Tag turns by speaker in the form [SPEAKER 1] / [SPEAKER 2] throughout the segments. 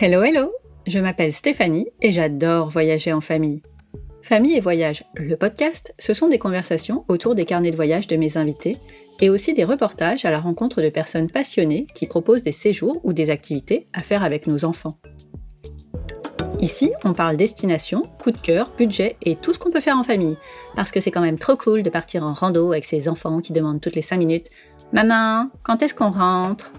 [SPEAKER 1] Hello, hello Je m'appelle Stéphanie et j'adore voyager en famille. Famille et Voyage, le podcast, ce sont des conversations autour des carnets de voyage de mes invités et aussi des reportages à la rencontre de personnes passionnées qui proposent des séjours ou des activités à faire avec nos enfants. Ici, on parle destination, coup de cœur, budget et tout ce qu'on peut faire en famille. Parce que c'est quand même trop cool de partir en rando avec ses enfants qui demandent toutes les 5 minutes Maman, quand est-ce qu'on rentre?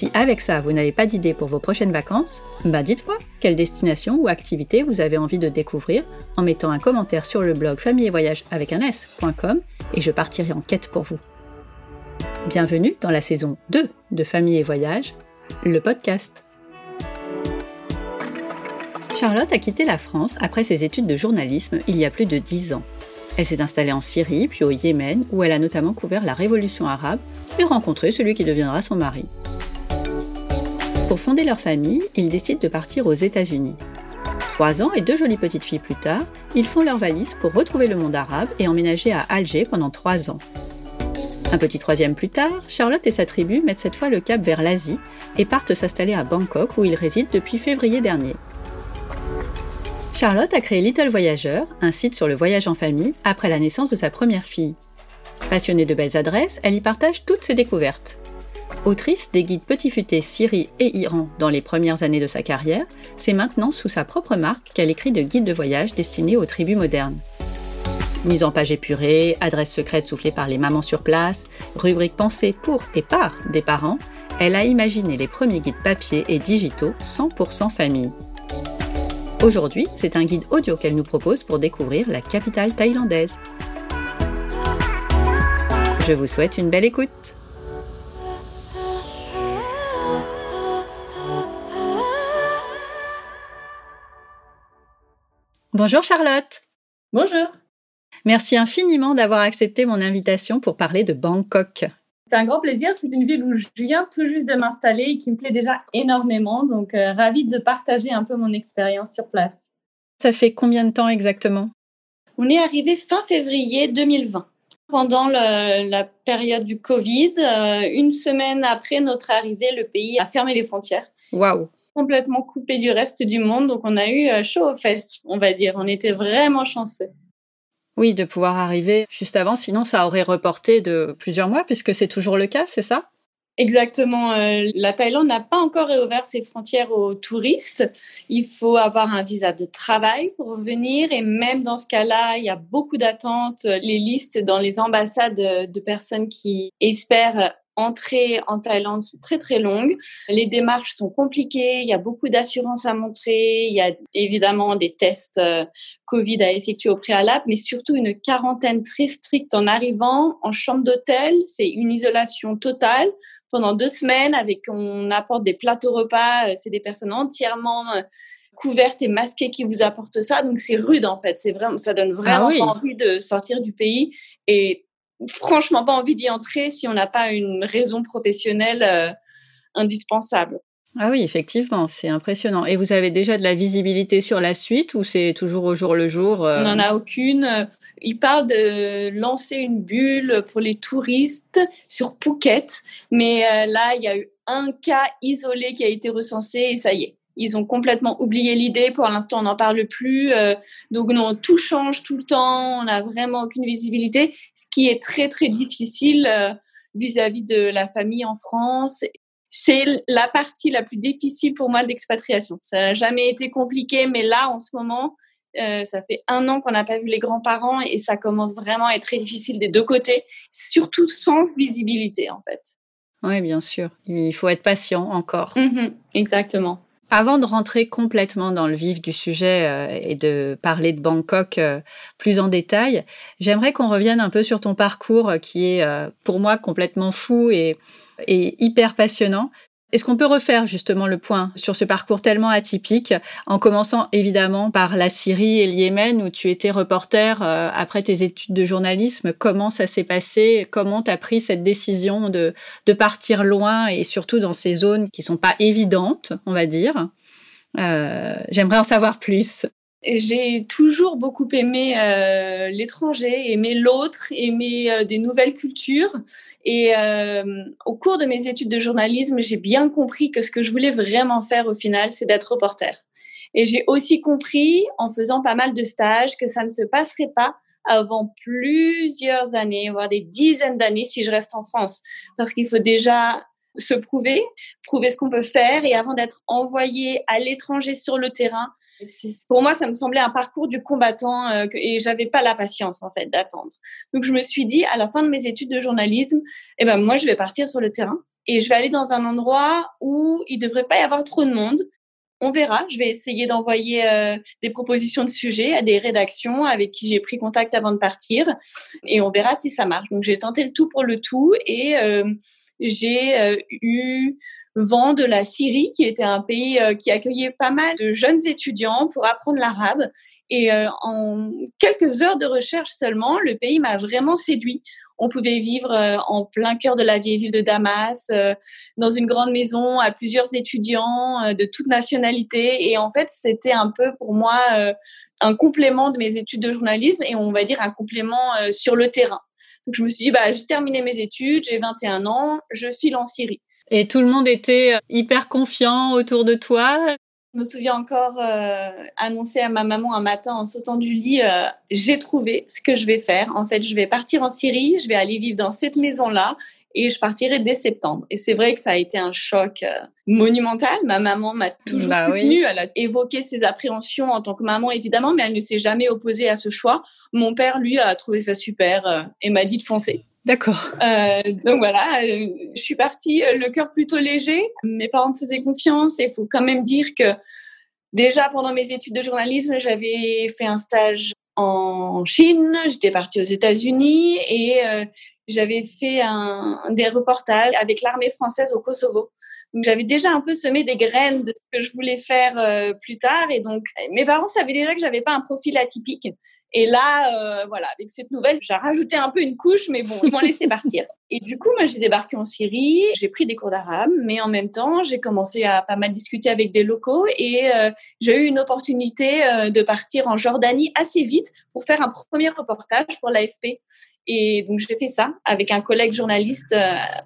[SPEAKER 1] Si avec ça, vous n'avez pas d'idée pour vos prochaines vacances, bah dites-moi quelle destination ou activité vous avez envie de découvrir en mettant un commentaire sur le blog famille et voyage avec un s.com et je partirai en quête pour vous. Bienvenue dans la saison 2 de Famille et Voyage, le podcast. Charlotte a quitté la France après ses études de journalisme il y a plus de 10 ans. Elle s'est installée en Syrie, puis au Yémen, où elle a notamment couvert la révolution arabe et rencontré celui qui deviendra son mari. Fonder leur famille, ils décident de partir aux États-Unis. Trois ans et deux jolies petites filles plus tard, ils font leur valise pour retrouver le monde arabe et emménager à Alger pendant trois ans. Un petit troisième plus tard, Charlotte et sa tribu mettent cette fois le cap vers l'Asie et partent s'installer à Bangkok où ils résident depuis février dernier. Charlotte a créé Little Voyageur, un site sur le voyage en famille, après la naissance de sa première fille. Passionnée de belles adresses, elle y partage toutes ses découvertes. Autrice des guides Petit Futé Syrie et Iran dans les premières années de sa carrière, c'est maintenant sous sa propre marque qu'elle écrit de guides de voyage destinés aux tribus modernes. Mise en page épurée, adresses secrètes soufflées par les mamans sur place, rubrique pensée pour et par des parents, elle a imaginé les premiers guides papier et digitaux 100% famille. Aujourd'hui, c'est un guide audio qu'elle nous propose pour découvrir la capitale thaïlandaise. Je vous souhaite une belle écoute. Bonjour Charlotte.
[SPEAKER 2] Bonjour.
[SPEAKER 1] Merci infiniment d'avoir accepté mon invitation pour parler de Bangkok.
[SPEAKER 2] C'est un grand plaisir. C'est une ville où je viens tout juste de m'installer et qui me plaît déjà énormément. Donc, euh, ravie de partager un peu mon expérience sur place.
[SPEAKER 1] Ça fait combien de temps exactement?
[SPEAKER 2] On est arrivé fin février 2020. Pendant la période du Covid, euh, une semaine après notre arrivée, le pays a fermé les frontières.
[SPEAKER 1] Waouh
[SPEAKER 2] complètement coupé du reste du monde. Donc, on a eu euh, chaud aux fesses, on va dire. On était vraiment chanceux.
[SPEAKER 1] Oui, de pouvoir arriver juste avant. Sinon, ça aurait reporté de plusieurs mois, puisque c'est toujours le cas, c'est ça?
[SPEAKER 2] Exactement. Euh, la Thaïlande n'a pas encore réouvert ses frontières aux touristes. Il faut avoir un visa de travail pour venir. Et même dans ce cas-là, il y a beaucoup d'attentes. Les listes dans les ambassades de personnes qui espèrent entrer en Thaïlande sont très très longues. Les démarches sont compliquées, il y a beaucoup d'assurances à montrer, il y a évidemment des tests euh, Covid à effectuer au préalable, mais surtout une quarantaine très stricte en arrivant en chambre d'hôtel. C'est une isolation totale pendant deux semaines avec on apporte des plateaux repas, euh, c'est des personnes entièrement euh, couvertes et masquées qui vous apportent ça. Donc c'est rude en fait. C'est vraiment, ça donne vraiment ah envie de sortir du pays et franchement pas envie d'y entrer si on n'a pas une raison professionnelle euh, indispensable.
[SPEAKER 1] Ah oui, effectivement, c'est impressionnant. Et vous avez déjà de la visibilité sur la suite ou c'est toujours au jour le jour
[SPEAKER 2] euh? On n'en a aucune. Il parle de lancer une bulle pour les touristes sur Phuket, mais euh, là, il y a eu un cas isolé qui a été recensé et ça y est ils ont complètement oublié l'idée. Pour l'instant, on n'en parle plus. Euh, donc non, tout change tout le temps. On n'a vraiment aucune visibilité, ce qui est très très difficile euh, vis-à-vis de la famille en France. C'est la partie la plus difficile pour moi de l'expatriation. Ça n'a jamais été compliqué, mais là, en ce moment, euh, ça fait un an qu'on n'a pas vu les grands-parents et ça commence vraiment à être très difficile des deux côtés, surtout sans visibilité en fait.
[SPEAKER 1] Oui, bien sûr. Il faut être patient encore.
[SPEAKER 2] Mmh exactement.
[SPEAKER 1] Avant de rentrer complètement dans le vif du sujet euh, et de parler de Bangkok euh, plus en détail, j'aimerais qu'on revienne un peu sur ton parcours euh, qui est pour moi complètement fou et, et hyper passionnant. Est-ce qu'on peut refaire justement le point sur ce parcours tellement atypique, en commençant évidemment par la Syrie et le Yémen, où tu étais reporter euh, après tes études de journalisme? Comment ça s'est passé? Comment tu as pris cette décision de, de partir loin et surtout dans ces zones qui sont pas évidentes, on va dire? Euh, J'aimerais en savoir plus.
[SPEAKER 2] J'ai toujours beaucoup aimé euh, l'étranger, aimé l'autre, aimé euh, des nouvelles cultures. Et euh, au cours de mes études de journalisme, j'ai bien compris que ce que je voulais vraiment faire au final, c'est d'être reporter. Et j'ai aussi compris, en faisant pas mal de stages, que ça ne se passerait pas avant plusieurs années, voire des dizaines d'années si je reste en France. Parce qu'il faut déjà se prouver, prouver ce qu'on peut faire. Et avant d'être envoyé à l'étranger sur le terrain, pour moi, ça me semblait un parcours du combattant euh, et j'avais pas la patience en fait d'attendre. Donc je me suis dit à la fin de mes études de journalisme, eh ben moi je vais partir sur le terrain et je vais aller dans un endroit où il devrait pas y avoir trop de monde. On verra. Je vais essayer d'envoyer euh, des propositions de sujets à des rédactions avec qui j'ai pris contact avant de partir et on verra si ça marche. Donc j'ai tenté le tout pour le tout et euh, j'ai euh, eu vent de la Syrie, qui était un pays euh, qui accueillait pas mal de jeunes étudiants pour apprendre l'arabe. Et euh, en quelques heures de recherche seulement, le pays m'a vraiment séduit. On pouvait vivre en plein cœur de la vieille ville de Damas, dans une grande maison à plusieurs étudiants de toutes nationalités. Et en fait, c'était un peu pour moi un complément de mes études de journalisme et on va dire un complément sur le terrain. Donc je me suis dit, bah, j'ai terminé mes études, j'ai 21 ans, je file en Syrie.
[SPEAKER 1] Et tout le monde était euh, hyper confiant autour de toi?
[SPEAKER 2] Je me souviens encore euh, annoncer à ma maman un matin en sautant du lit, euh, j'ai trouvé ce que je vais faire. En fait, je vais partir en Syrie, je vais aller vivre dans cette maison-là et je partirai dès septembre. Et c'est vrai que ça a été un choc euh, monumental. Ma maman m'a toujours bah soutenue. Elle a évoqué ses appréhensions en tant que maman, évidemment, mais elle ne s'est jamais opposée à ce choix. Mon père, lui, a trouvé ça super et m'a dit de foncer.
[SPEAKER 1] D'accord.
[SPEAKER 2] Euh, donc voilà, euh, je suis partie le cœur plutôt léger. Mes parents me faisaient confiance et il faut quand même dire que déjà pendant mes études de journalisme, j'avais fait un stage en Chine, j'étais partie aux États-Unis et j'avais fait des reportages avec l'armée française au Kosovo. Donc j'avais déjà un peu semé des graines de ce que je voulais faire euh, plus tard. Et donc mes parents savaient déjà que j'avais pas un profil atypique. Et là, euh, voilà, avec cette nouvelle, j'ai rajouté un peu une couche, mais bon, ils m'ont laissé partir. Et du coup, moi, j'ai débarqué en Syrie, j'ai pris des cours d'arabe, mais en même temps, j'ai commencé à pas mal discuter avec des locaux et euh, j'ai eu une opportunité euh, de partir en Jordanie assez vite pour faire un premier reportage pour l'AFP. Et donc, j'ai fait ça avec un collègue journaliste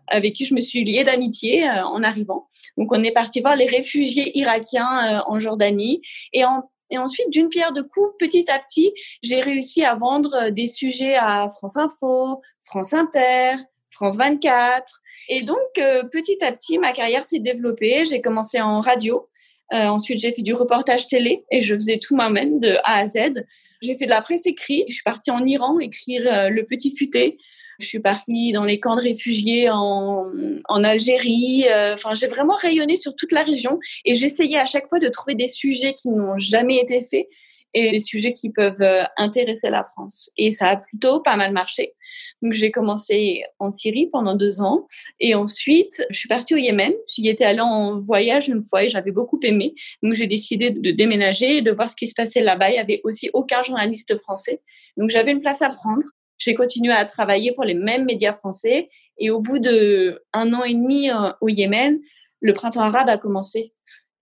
[SPEAKER 2] avec qui je me suis liée d'amitié en arrivant. Donc, on est parti voir les réfugiés irakiens en Jordanie et en et ensuite, d'une pierre de coups, petit à petit, j'ai réussi à vendre euh, des sujets à France Info, France Inter, France 24. Et donc, euh, petit à petit, ma carrière s'est développée. J'ai commencé en radio. Euh, ensuite, j'ai fait du reportage télé et je faisais tout moi-même de A à Z. J'ai fait de la presse écrite. Je suis partie en Iran écrire Le Petit Futé. Je suis partie dans les camps de réfugiés en, en Algérie. Euh, enfin, j'ai vraiment rayonné sur toute la région et j'essayais à chaque fois de trouver des sujets qui n'ont jamais été faits et des sujets qui peuvent euh, intéresser la France. Et ça a plutôt pas mal marché. Donc j'ai commencé en Syrie pendant deux ans et ensuite je suis partie au Yémen. J'y étais allée en voyage une fois et j'avais beaucoup aimé. Donc j'ai décidé de déménager et de voir ce qui se passait là-bas. Il y avait aussi aucun journaliste français. Donc j'avais une place à prendre. J'ai continué à travailler pour les mêmes médias français et au bout de un an et demi euh, au Yémen, le printemps arabe a commencé.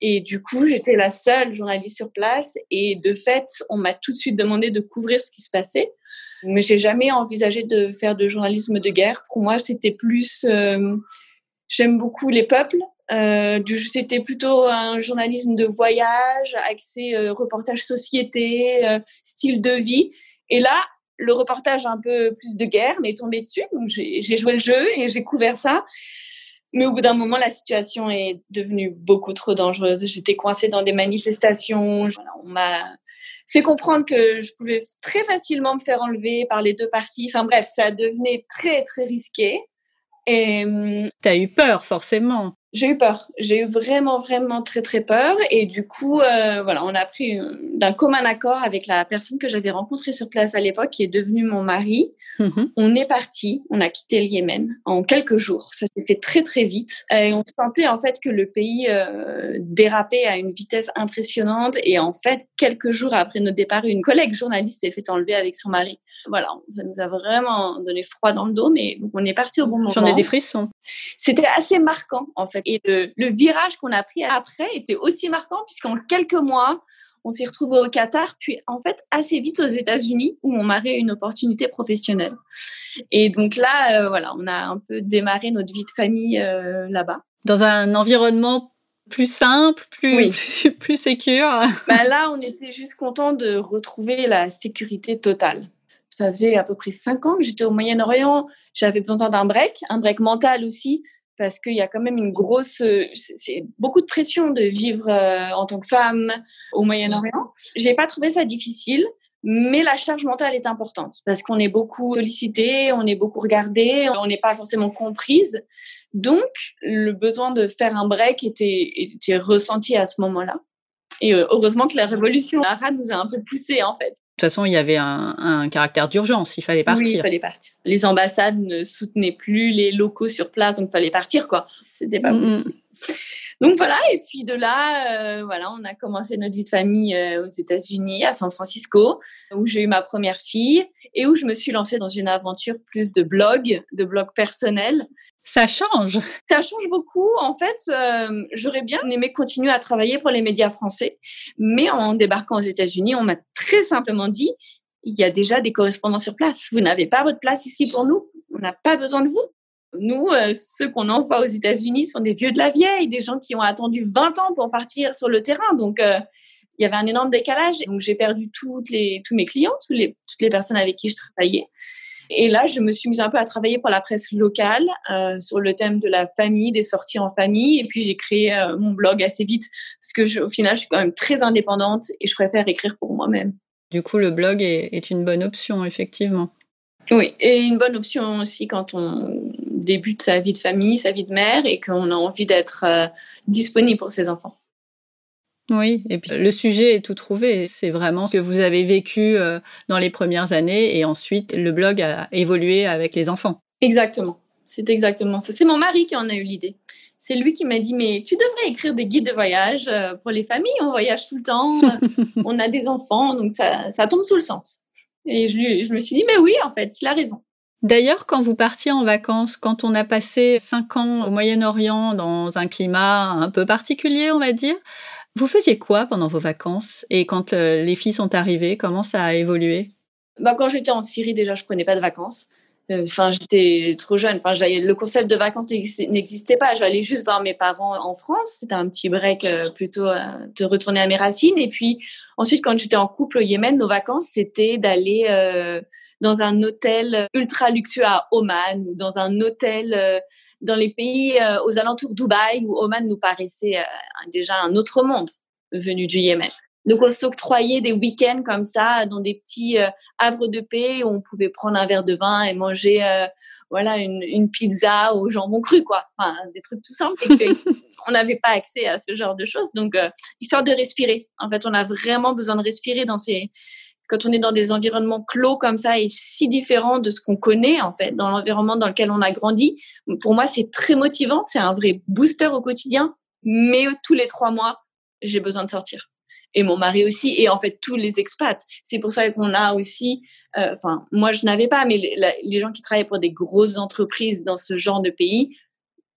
[SPEAKER 2] Et du coup, j'étais la seule journaliste sur place et de fait, on m'a tout de suite demandé de couvrir ce qui se passait. Mais j'ai jamais envisagé de faire de journalisme de guerre. Pour moi, c'était plus euh, j'aime beaucoup les peuples. Euh, c'était plutôt un journalisme de voyage, axé euh, reportage société, euh, style de vie. Et là, le reportage un peu plus de guerre m'est tombé dessus. Donc j'ai joué le jeu et j'ai couvert ça. Mais au bout d'un moment, la situation est devenue beaucoup trop dangereuse. J'étais coincée dans des manifestations. on m'a fait comprendre que je pouvais très facilement me faire enlever par les deux parties. Enfin bref, ça devenait très très risqué.
[SPEAKER 1] Et hum, t'as eu peur forcément.
[SPEAKER 2] J'ai eu peur. J'ai eu vraiment, vraiment très, très peur. Et du coup, euh, voilà, on a pris euh, d'un commun accord avec la personne que j'avais rencontrée sur place à l'époque, qui est devenue mon mari. Mhm. On est parti, on a quitté le Yémen en quelques jours. Ça s'est fait très, très vite. Et on sentait en fait que le pays euh, dérapait à une vitesse impressionnante. Et en fait, quelques jours après notre départ, une collègue journaliste s'est fait enlever avec son mari. Voilà, ça nous a vraiment donné froid dans le dos, mais on est parti au bon moment.
[SPEAKER 1] J'en ai des frissons.
[SPEAKER 2] C'était assez marquant, en fait. Et le, virage qu'on a pris après était aussi marquant puisqu'en quelques mois, On s'est retrouvé au Qatar, puis en fait assez vite aux États-Unis où mon mari a une opportunité professionnelle. Et donc là, voilà, on a un peu démarré notre vie de famille là-bas.
[SPEAKER 1] Dans un environnement plus simple, plus, plus, plus sécure.
[SPEAKER 2] Bah là, on était juste content de retrouver la sécurité totale. Ça faisait à peu près cinq ans que j'étais au Moyen-Orient. J'avais besoin d'un break, un break mental aussi, parce qu'il y a quand même une grosse, c'est beaucoup de pression de vivre euh, en tant que femme au Moyen-Orient. J'ai pas trouvé ça difficile. Mais la charge mentale est importante parce qu'on est beaucoup sollicité, on est beaucoup regardé, on n'est pas forcément comprise. Donc, le besoin de faire un break était, était ressenti à ce moment-là. Et euh, heureusement que la révolution arabe nous a un peu poussé en fait. De
[SPEAKER 1] toute façon, il y avait un, un caractère d'urgence, il fallait partir.
[SPEAKER 2] Oui, il fallait partir. Les ambassades ne soutenaient plus les locaux sur place, donc il fallait partir quoi. C'était pas possible. Donc voilà, et puis de là, euh, voilà, on a commencé notre vie de famille euh, aux États-Unis, à San Francisco, où j'ai eu ma première fille et où je me suis lancée dans une aventure plus de blog, de blog personnel.
[SPEAKER 1] Ça change.
[SPEAKER 2] Ça change beaucoup. En fait, euh, j'aurais bien aimé continuer à travailler pour les médias français, mais en débarquant aux États-Unis, on m'a très simplement dit il y a déjà des correspondants sur place. Vous n'avez pas votre place ici pour nous. On n'a pas besoin de vous. Nous, euh, ceux qu'on envoie aux États-Unis sont des vieux de la vieille, des gens qui ont attendu 20 ans pour partir sur le terrain. Donc, euh, il y avait un énorme décalage. Donc, j'ai perdu toutes les, tous mes clients, toutes les, toutes les personnes avec qui je travaillais. Et là, je me suis mise un peu à travailler pour la presse locale euh, sur le thème de la famille, des sorties en famille. Et puis, j'ai créé mon blog assez vite parce que, je, au final, je suis quand même très indépendante et je préfère écrire pour moi-même.
[SPEAKER 1] Du coup, le blog est, est une bonne option, effectivement.
[SPEAKER 2] Oui, et une bonne option aussi quand on débute sa vie de famille, sa vie de mère et qu'on a envie d'être euh, disponible pour ses enfants.
[SPEAKER 1] Oui, et puis le sujet est tout trouvé. C'est vraiment ce que vous avez vécu euh, dans les premières années et ensuite le blog a évolué avec les enfants.
[SPEAKER 2] Exactement, c'est exactement ça. C'est mon mari qui en a eu l'idée. C'est lui qui m'a dit mais tu devrais écrire des guides de voyage euh, pour les familles. On voyage tout le temps, on a des enfants, donc ça, ça tombe sous le sens. Et je, lui, je me suis dit mais oui en fait, il a raison.
[SPEAKER 1] D'ailleurs, quand vous partiez en vacances, quand on a passé cinq ans au Moyen-Orient dans un climat un peu particulier, on va dire, vous faisiez quoi pendant vos vacances Et quand euh, les filles sont arrivées, comment ça a évolué?
[SPEAKER 2] Bah, Quand j'étais en Syrie, déjà, je prenais pas de vacances. Euh, enfin, j'étais trop jeune. Enfin, le concept de vacances n'existait pas. J'allais juste voir mes parents en France. C'était un petit break euh, plutôt de retourner à mes racines. Et puis ensuite, quand j'étais en couple au Yémen, nos vacances, c'était d'aller dans un hôtel ultra luxueux à Oman ou dans un hôtel dans les pays euh, aux alentours Dubaï où Oman nous paraissait euh, déjà un autre monde venu du Yémen. Donc on s'octroyait des week-ends comme ça dans des petits havres de paix où on pouvait prendre un verre de vin et manger voilà une, pizza au jambon cru quoi, enfin des trucs tout simples. on n'avait pas accès à ce genre de choses donc histoire de respirer. En fait, on a vraiment besoin de respirer dans ces quand on est dans des environnements clos comme ça et si différents de ce qu'on connaît en fait, dans l'environnement dans lequel on a grandi, pour moi c'est très motivant, c'est un vrai booster au quotidien. Mais tous les trois mois, j'ai besoin de sortir. Et mon mari aussi, et en fait tous les expats. C'est pour ça qu'on a aussi, euh, enfin moi je n'avais pas, mais les, gens qui travaillent pour des grosses entreprises dans ce genre de pays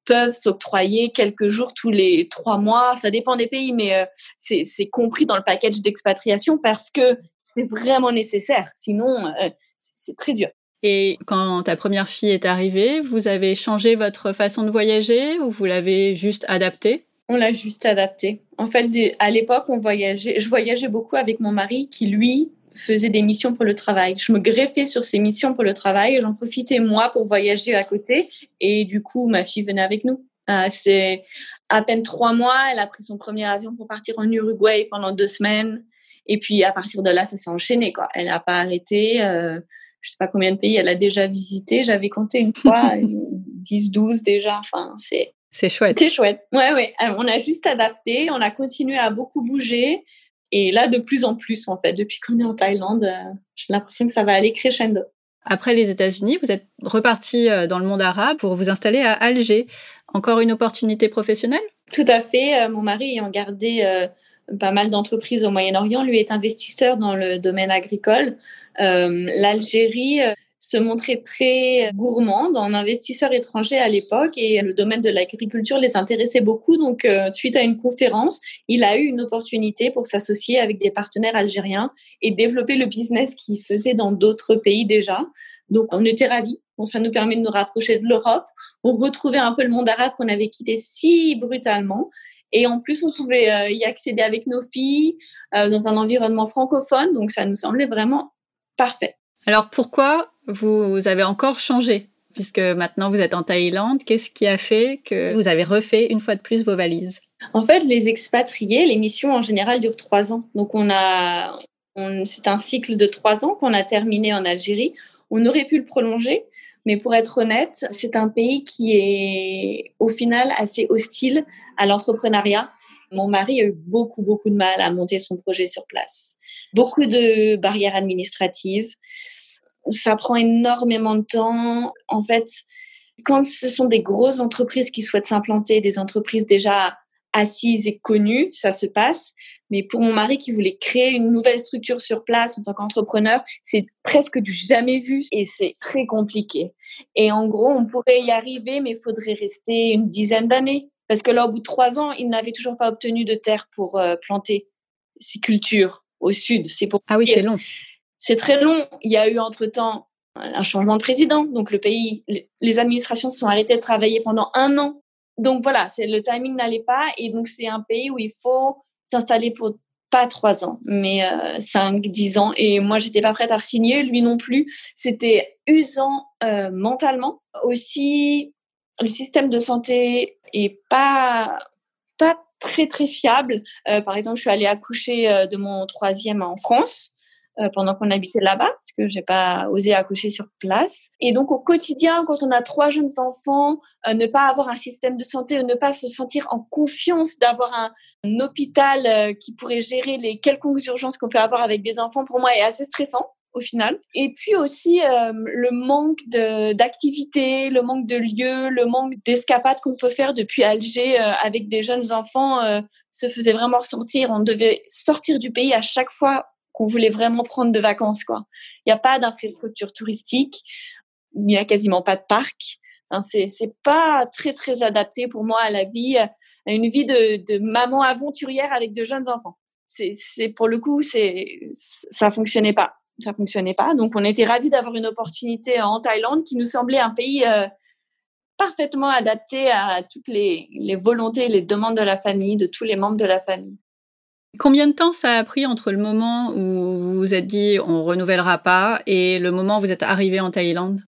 [SPEAKER 2] peuvent s'octroyer quelques jours tous les trois mois. Ça dépend des pays, mais euh, c'est compris dans le package d'expatriation parce que c'est vraiment nécessaire. Sinon, euh, c'est très dur.
[SPEAKER 1] Et quand ta première fille est arrivée, vous avez changé votre façon de voyager ou vous l'avez juste adaptée
[SPEAKER 2] On l'a juste adaptée. En fait, à l'époque, on voyageait, je voyageais beaucoup avec mon mari qui, lui, faisait des missions pour le travail. Je me greffais sur ces missions pour le travail et j'en profitais moi pour voyager à côté. Et du coup, ma fille venait avec nous. Euh, c'est à peine trois mois, elle a pris son premier avion pour partir en Uruguay pendant deux semaines. Et puis à partir de là, ça s'est enchaîné. Quoi. Elle n'a pas arrêté. Euh, je sais pas combien de pays elle a déjà visité. J'avais compté une fois, 10, 12 déjà. Enfin, c'est
[SPEAKER 1] c'est chouette.
[SPEAKER 2] C'est chouette. Ouais, ouais. Euh, on a juste adapté. On a continué à beaucoup bouger. Et là, de plus en plus, en fait, depuis qu'on est en Thaïlande, euh, j'ai l'impression que ça va aller crescendo.
[SPEAKER 1] Après les États-Unis, vous êtes reparti euh, dans le monde arabe pour vous installer à Alger. Encore une opportunité professionnelle?
[SPEAKER 2] Tout à fait. Mon mari ayant gardé pas mal d'entreprises au Moyen-Orient. Lui est investisseur dans le domaine agricole. Euh, L'Algérie, euh, se montrait très gourmande en investisseurs étrangers à l'époque et le domaine de l'agriculture les intéressait beaucoup. Donc, euh, suite à une conférence, il a eu une opportunité pour s'associer avec des partenaires algériens et développer le business qu'il faisait dans d'autres pays déjà. Donc, on était ravis. Bon, ça nous permet de nous rapprocher de l'Europe. On retrouvait un peu le monde arabe qu'on avait quitté si brutalement. Et en plus, on pouvait euh, y accéder avec nos filles euh, dans un environnement francophone. Donc, ça nous semblait vraiment parfait.
[SPEAKER 1] Alors, pourquoi vous avez encore changé? Puisque maintenant vous êtes en Thaïlande. Qu'est-ce qui a fait que vous avez refait une fois de plus vos valises?
[SPEAKER 2] En fait, les expatriés, les missions en général durent trois ans. Donc on a, c'est un cycle de trois ans qu'on a terminé en Algérie. On aurait pu le prolonger, mais pour être honnête, c'est un pays qui est au final assez hostile à l'entrepreneuriat. Mon mari a eu beaucoup, beaucoup de mal à monter son projet sur place. Beaucoup de barrières administratives ça prend énormément de temps. En fait, quand ce sont des grosses entreprises qui souhaitent s'implanter, des entreprises déjà assises et connues, ça se passe. Mais pour mon mari qui voulait créer une nouvelle structure sur place en tant qu'entrepreneur, c'est presque du jamais vu et c'est très compliqué. Et en gros, on pourrait y arriver, mais il faudrait rester une dizaine d'années. Parce que là, au bout de trois ans, il n'avait toujours pas obtenu de terre pour euh, planter ses cultures au sud.
[SPEAKER 1] C'est pour ah oui, c'est long.
[SPEAKER 2] C'est très long. Il y a eu entre-temps un changement de président. Donc le pays, les administrations se sont arrêtées de travailler pendant un an. Donc voilà, c'est le timing n'allait pas. Et donc c'est un pays où il faut s'installer pour pas trois ans, mais euh, cinq, dix ans. Et moi, j'étais pas prête à signer, lui non plus. C'était usant euh, mentalement. Aussi, le système de santé est pas pas très très fiable. Euh, par exemple, je suis allée accoucher de mon troisième en France. Euh, pendant qu'on habitait là-bas, parce que j'ai pas osé accoucher sur place. Et donc au quotidien, quand on a trois jeunes enfants, euh, ne pas avoir un système de santé, ne pas se sentir en confiance d'avoir un, hôpital euh, qui pourrait gérer les quelconques urgences qu'on peut avoir avec des enfants, pour moi est assez stressant au final. Et puis aussi le manque d'activités, le manque de lieux, le manque d'escapades qu'on peut faire depuis Alger avec des jeunes enfants se faisait vraiment ressentir. On devait sortir du pays à chaque fois qu'on voulait vraiment prendre de vacances. Il n'y a pas d'infrastructure touristique, il n'y a quasiment pas de parc. Enfin, c'est pas très très adapté pour moi à la vie, à une vie de, de maman aventurière avec de jeunes enfants. C'est pour le coup c'est ça fonctionnait pas, ça fonctionnait pas. Donc on était ravis d'avoir une opportunité en Thaïlande qui nous semblait un pays euh, parfaitement adapté à toutes les, les volontés et les demandes de la famille, de tous les membres de la famille.
[SPEAKER 1] Combien de temps ça a pris entre le moment où vous vous êtes dit on renouvellera pas et le moment où vous êtes arrivé en Thaïlande?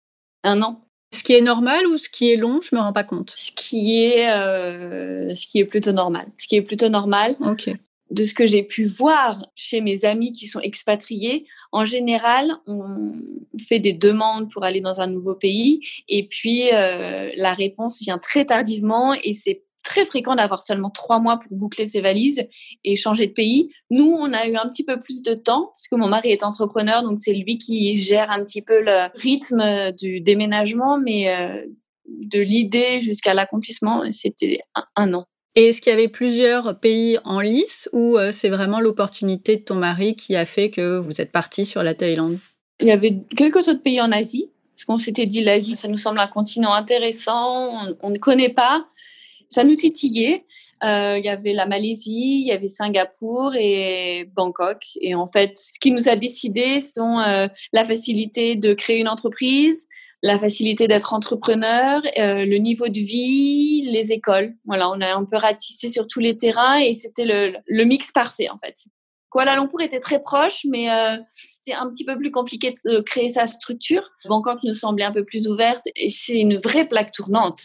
[SPEAKER 2] Un an.
[SPEAKER 1] Ce qui est normal ou ce qui est long, je me rends pas compte?
[SPEAKER 2] Ce qui est, euh, ce qui est plutôt normal. Ce qui est plutôt normal.
[SPEAKER 1] Ok.
[SPEAKER 2] De ce que j'ai pu voir chez mes amis qui sont expatriés, en général, on fait des demandes pour aller dans un nouveau pays et puis euh, la réponse vient très tardivement et c'est très fréquent d'avoir seulement trois mois pour boucler ses valises et changer de pays. Nous, on a eu un petit peu plus de temps parce que mon mari est entrepreneur, donc c'est lui qui gère un petit peu le rythme du déménagement, mais euh, de l'idée jusqu'à l'accomplissement, c'était un, an.
[SPEAKER 1] Et est-ce qu'il y avait plusieurs pays en lice ou euh, c'est vraiment l'opportunité de ton mari qui a fait que vous êtes parti sur la Thaïlande?
[SPEAKER 2] Il y avait quelques autres pays en Asie, parce qu'on s'était dit l'Asie, ça nous semble un continent intéressant, on ne connaît pas ça nous titillait. Euh, il y avait la Malaisie, il y avait Singapour et Bangkok. Et en fait, ce qui nous a décidé sont euh, la facilité de créer une entreprise, la facilité d'être entrepreneur, euh, le niveau de vie, les écoles. Voilà, on a un peu ratissé sur tous les terrains et c'était le, mix parfait en fait. Kuala Lumpur était très proche, mais euh, c'était un petit peu plus compliqué de créer sa structure. Bangkok nous semblait un peu plus ouverte et c'est une vraie plaque tournante.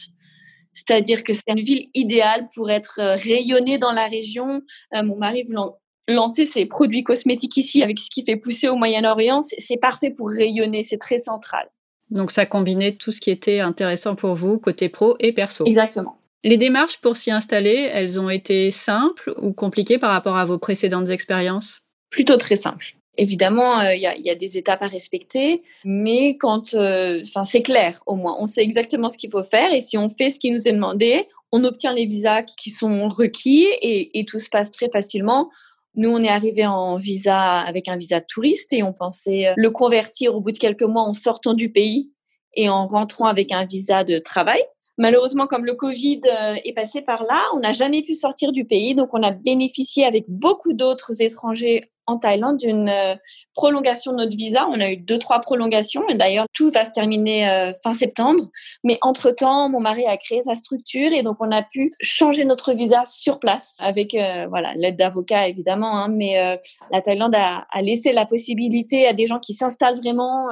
[SPEAKER 2] C'est-à-dire que c'est une ville idéale pour être euh, rayonnée dans la région. Euh, mon mari voulant lancer ses produits cosmétiques ici avec ce qui fait pousser au Moyen-Orient, c'est parfait pour rayonner, c'est très central.
[SPEAKER 1] Donc ça combinait tout ce qui était intéressant pour vous, côté pro et perso.
[SPEAKER 2] Exactement.
[SPEAKER 1] Les démarches pour s'y installer, elles ont été simples ou compliquées par rapport à vos précédentes expériences?
[SPEAKER 2] Plutôt très simples. Évidemment, euh, il y, a, des étapes à respecter, mais quand, euh, enfin, c'est clair au moins, on sait exactement ce qu'il faut faire et si on fait ce qui nous est demandé, on obtient les visas qui sont requis et, tout se passe très facilement. Nous, on est arrivé en visa avec un visa touriste et on pensait euh, le convertir au bout de quelques mois en sortant du pays et en rentrant avec un visa de travail. Malheureusement, comme le Covid euh, est passé par là, on n'a jamais pu sortir du pays. Donc, on a bénéficié avec beaucoup d'autres étrangers en Thaïlande d'une euh, prolongation de notre visa. On a eu deux, trois prolongations. Et d'ailleurs, tout va se terminer euh, fin septembre. Mais entre-temps, mon mari a créé sa structure et donc on a pu changer notre visa sur place avec voilà l'aide d'avocats évidemment. Hein, mais la Thaïlande a, a, laissé la possibilité à des gens qui s'installent vraiment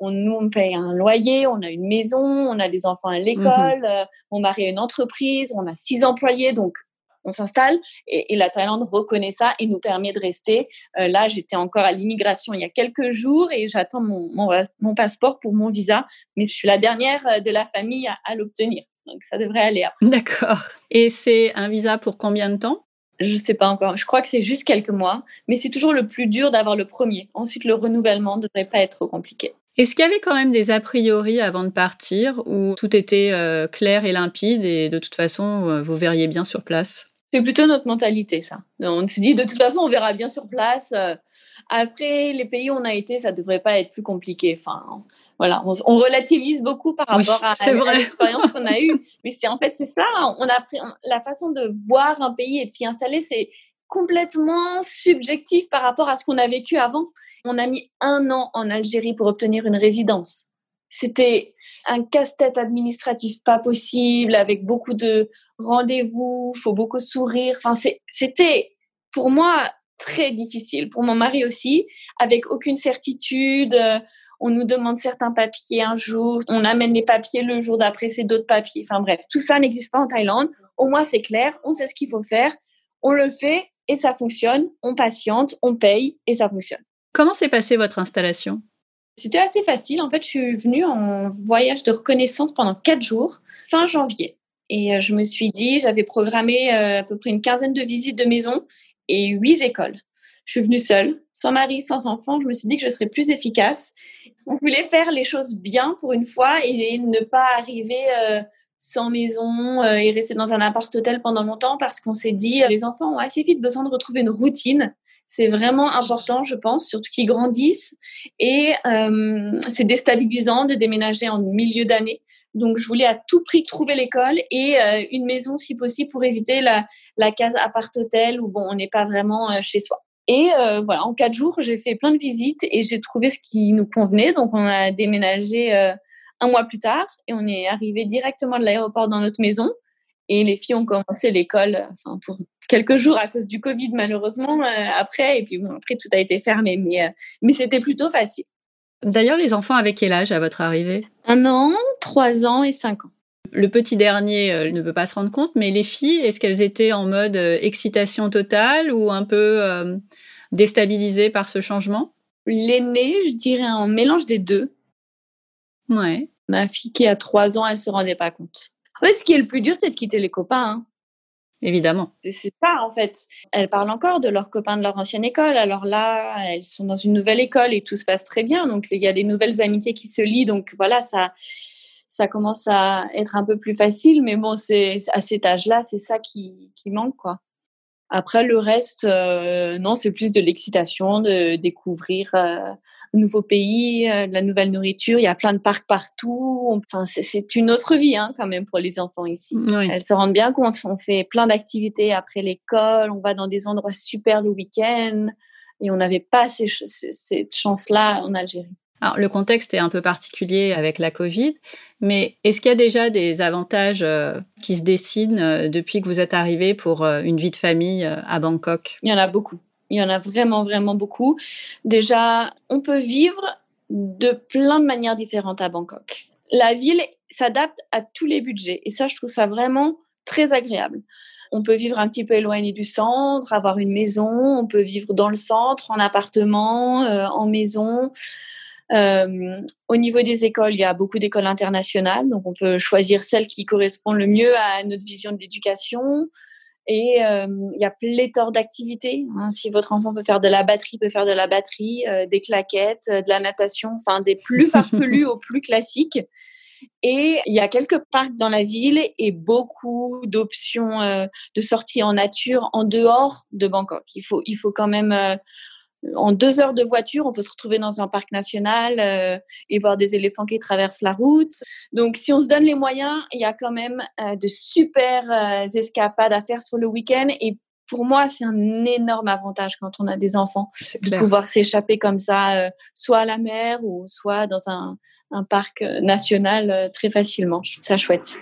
[SPEAKER 2] on, nous, on paye un loyer, on a une maison, on a des enfants à l'école, mhm. euh, mon mari a une entreprise, on a six employés, donc on s'installe et, la Thaïlande reconnaît ça et nous permet de rester. Euh, là, j'étais encore à l'immigration il y a quelques jours et j'attends mon, mon, passeport pour mon visa, mais je suis la dernière euh, de la famille à, l'obtenir. Donc ça devrait aller après.
[SPEAKER 1] D'accord. Et c'est un visa pour combien de temps?
[SPEAKER 2] Je sais pas encore. Je crois que c'est juste quelques mois, mais c'est toujours le plus dur d'avoir le premier. Ensuite, le renouvellement ne devrait pas être trop compliqué.
[SPEAKER 1] Est-ce qu'il y avait quand même des a priori avant de partir ou tout était euh, clair et limpide et de toute façon vous verriez bien sur place?
[SPEAKER 2] C'est plutôt notre mentalité ça. On se dit de toute façon on verra bien sur place. Euh. Après les pays où on a été ça devrait pas être plus compliqué. Enfin voilà, on, relativise beaucoup par rapport à, l'expérience qu'on a eue. Mais c'est en fait c'est ça. On a pris la façon de voir un pays et de s'y installer, c'est complètement subjectif par rapport à ce qu'on a vécu avant. On a mis un an en Algérie pour obtenir une résidence. C'était un casse-tête administratif pas possible, avec beaucoup de rendez-vous, faut beaucoup sourire. Enfin, c'était pour moi très difficile, pour mon mari aussi, avec aucune certitude. On nous demande certains papiers un jour, on amène les papiers le jour d'après, c'est d'autres papiers. Enfin bref, tout ça n'existe pas en Thaïlande. Au moins c'est clair, on sait ce qu'il faut faire, on le fait et ça fonctionne. On patiente, on paye et ça fonctionne.
[SPEAKER 1] Comment s'est passée votre installation?
[SPEAKER 2] C'était assez facile. En fait, je suis venue en voyage de reconnaissance pendant quatre jours, fin janvier. Et euh, je me suis dit, j'avais programmé euh, à peu près une quinzaine de visites de maison et huit écoles. Je suis venue seule, sans mari, sans enfant. Je me suis dit que je serais plus efficace. On voulait faire les choses bien pour une fois et ne pas arriver euh, sans maison et rester dans un appart-hôtel pendant longtemps parce qu'on s'est dit les enfants ont assez vite besoin de retrouver une routine. C'est vraiment important, je pense, surtout qu'ils grandissent et euh, c'est déstabilisant de déménager en milieu d'année. Donc, je voulais à tout prix trouver l'école et une maison si possible pour éviter la, la case appart-hôtel où bon, on n'est pas vraiment chez soi. Et voilà, en quatre jours, j'ai fait plein de visites et j'ai trouvé ce qui nous convenait. Donc, on a déménagé un mois plus tard et on est arrivé directement de l'aéroport dans notre maison. Et les filles ont commencé l'école enfin, pour quelques jours à cause du Covid, malheureusement, euh, après. Et puis bon, après, tout a été fermé. Mais, euh, mais c'était plutôt facile.
[SPEAKER 1] D'ailleurs, les enfants avec quel âge à votre arrivée?
[SPEAKER 2] Un an, trois ans et cinq ans.
[SPEAKER 1] Le petit dernier euh, ne peut pas se rendre compte, mais les filles, est-ce qu'elles étaient en mode excitation totale ou un peu déstabilisées par ce changement?
[SPEAKER 2] L'aîné, je dirais un mélange des deux.
[SPEAKER 1] Ouais.
[SPEAKER 2] Ma fille qui a trois ans, elle se rendait pas compte. Fait, ce qui est le plus dur, c'est de quitter les copains. Hein.
[SPEAKER 1] Évidemment.
[SPEAKER 2] C'est ça, en fait. Elles parlent encore de leurs copains de leur ancienne école. Alors là, elles sont dans une nouvelle école et tout se passe très bien. Donc, il y a des nouvelles amitiés qui se lient. Donc, voilà, ça, ça commence à être un peu plus facile. Mais bon, c'est à cet âge-là, c'est ça qui, qui manque, quoi. Après, le reste, euh, non, c'est plus de l'excitation de découvrir euh, nouveau pays, euh, de la nouvelle nourriture. Il y a plein de parcs partout. Enfin, c'est une autre vie hein, quand même pour les enfants ici. Elles se rendent bien compte. On fait plein d'activités après l'école. On va dans des endroits super le week-end. Et on n'avait pas ces, cette chance-là en Algérie.
[SPEAKER 1] Alors, le contexte est un peu particulier avec la Covid, mais est-ce qu'il y a déjà des avantages euh, qui se dessinent euh, depuis que vous êtes arrivé pour une vie de famille à Bangkok?
[SPEAKER 2] Il y en a beaucoup. Il y en a vraiment, vraiment beaucoup. Déjà, on peut vivre de plein de manières différentes à Bangkok. La ville s'adapte à tous les budgets et ça, je trouve ça vraiment très agréable. On peut vivre un petit peu éloigné du centre, avoir une maison, on peut vivre dans le centre, en appartement, euh, en maison. Euh, au niveau des écoles, il y a beaucoup d'écoles internationales, donc on peut choisir celle qui correspond le mieux à notre vision de l'éducation. Et euh, il y a pléthore d'activités. Hein. Si votre enfant veut faire de la batterie, peut faire de la batterie, euh, des claquettes, euh, de la natation, enfin des plus farfelus aux plus classiques. Et il y a quelques parcs dans la ville et beaucoup d'options de sortie en nature en dehors de Bangkok. Il faut, il faut quand même en deux heures de voiture, on peut se retrouver dans un parc national euh, et voir des éléphants qui traversent la route. Donc, si on se donne les moyens, il y a quand même euh, de super euh, escapades à faire sur le week-end. Et pour moi, c'est un énorme avantage quand on a des enfants de pouvoir s'échapper comme ça, soit à la mer ou soit dans un, parc national très facilement. Je trouve ça chouette.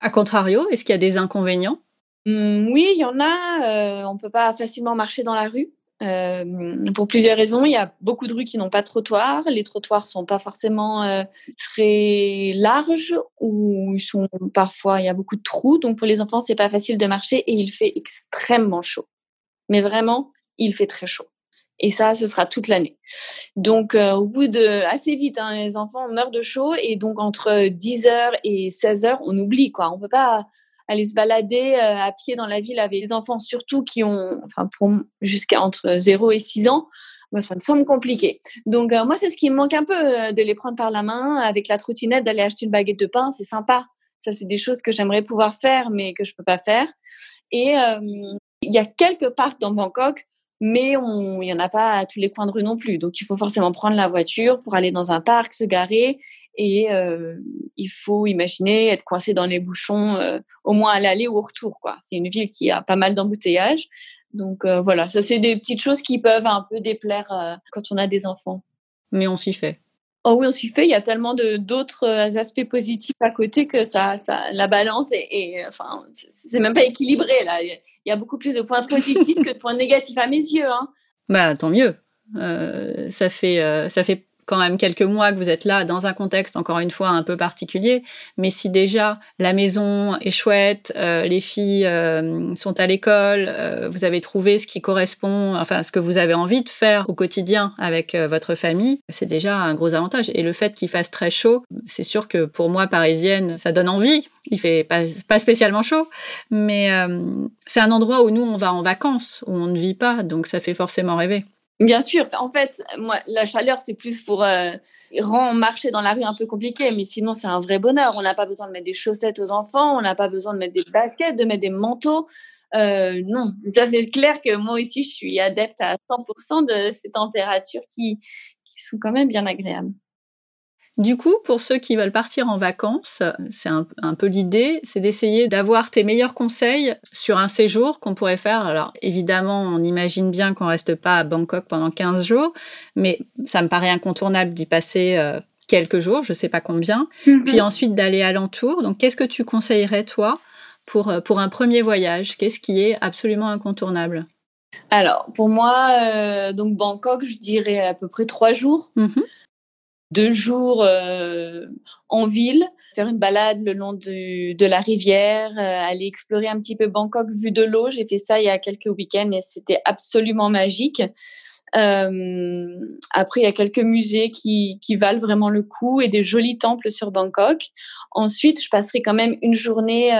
[SPEAKER 1] A contrario, est-ce qu'il y a des inconvénients?
[SPEAKER 2] Mmh, Oui, il y en a. on peut pas facilement marcher dans la rue. Euh, pour plusieurs raisons. Il y a beaucoup de rues qui n'ont pas de trottoir. Les trottoirs sont pas forcément euh, très larges ou ils sont parfois il y a beaucoup de trous. Donc pour les enfants c'est pas facile de marcher et il fait extrêmement chaud. Mais vraiment il fait très chaud. Et ça, ce sera toute l'année. Donc, euh, au bout de assez vite, hein, les enfants meurent de chaud et donc entre 10h et 16h, on oublie quoi. On peut pas aller se balader euh, à pied dans la ville avec des enfants, surtout qui ont, enfin, pour jusqu'à entre 0 et 6 ans, moi, ça me semble compliqué. Donc, euh, moi, c'est ce qui me manque un peu euh, de les prendre par la main avec la trottinette, d'aller acheter une baguette de pain. C'est sympa. Ça, c'est des choses que j'aimerais pouvoir faire, mais que je peux pas faire. Et il y a quelques parcs dans Bangkok, mais il y en a pas à tous les coins de rue non plus. Donc, il faut forcément prendre la voiture pour aller dans un parc, se garer et euh, il faut imaginer être coincé dans les bouchons euh, au moins à l'aller ou au retour quoi. C'est une ville qui a pas mal d'embouteillages. Donc euh, voilà, ça c'est des petites choses qui peuvent un peu déplaire quand on a des enfants.
[SPEAKER 1] Mais on s'y fait.
[SPEAKER 2] Oh oui, on s'y fait. Il y a tellement d'autres aspects positifs à côté que ça, ça la balance et, enfin, c'est même pas équilibré là. Il y a beaucoup plus de points positifs que de points négatifs à mes yeux. Hein.
[SPEAKER 1] Bah tant mieux. ça fait ça fait quand même quelques mois que vous êtes là dans un contexte encore une fois un peu particulier, mais si déjà la maison est chouette, euh, les filles euh, sont à l'école, euh, vous avez trouvé ce qui correspond, enfin ce que vous avez envie de faire au quotidien avec votre famille, c'est déjà un gros avantage. Et le fait qu'il fasse très chaud, c'est sûr que pour moi parisienne, ça donne envie. Il fait pas, pas spécialement chaud, mais c'est un endroit où nous on va en vacances, où on ne vit pas, donc ça fait forcément rêver.
[SPEAKER 2] Bien sûr. En fait, moi, la chaleur, c'est plus pour euh, rendre marcher dans la rue un peu compliqué, mais sinon, c'est un vrai bonheur. On n'a pas besoin de mettre des chaussettes aux enfants, on n'a pas besoin de mettre des baskets, de mettre des manteaux. Euh, non, ça c'est clair que moi aussi, je suis adepte à 100% de ces températures qui, qui sont quand même bien agréables.
[SPEAKER 1] Du coup, pour ceux qui veulent partir en vacances, c'est un, peu l'idée, c'est d'essayer d'avoir tes meilleurs conseils sur un séjour qu'on pourrait faire. Alors évidemment, on imagine bien qu'on reste pas à Bangkok pendant 15 jours, mais ça me paraît incontournable d'y passer euh, quelques jours, je sais pas combien, mhm. puis ensuite d'aller alentour. Donc qu'est-ce que tu conseillerais toi pour, euh, pour un premier voyage? Qu'est-ce qui est absolument incontournable?
[SPEAKER 2] Alors, pour moi, euh, donc Bangkok, je dirais à peu près trois jours. Mhm deux jours euh, en ville, faire une balade le long de la rivière, euh, aller explorer un petit peu Bangkok vu de l'eau. J'ai fait ça il y a quelques week-ends et c'était absolument magique. Euh, après, il y a quelques musées qui, qui valent vraiment le coup et des jolis temples sur Bangkok. Ensuite, je passerai quand même une journée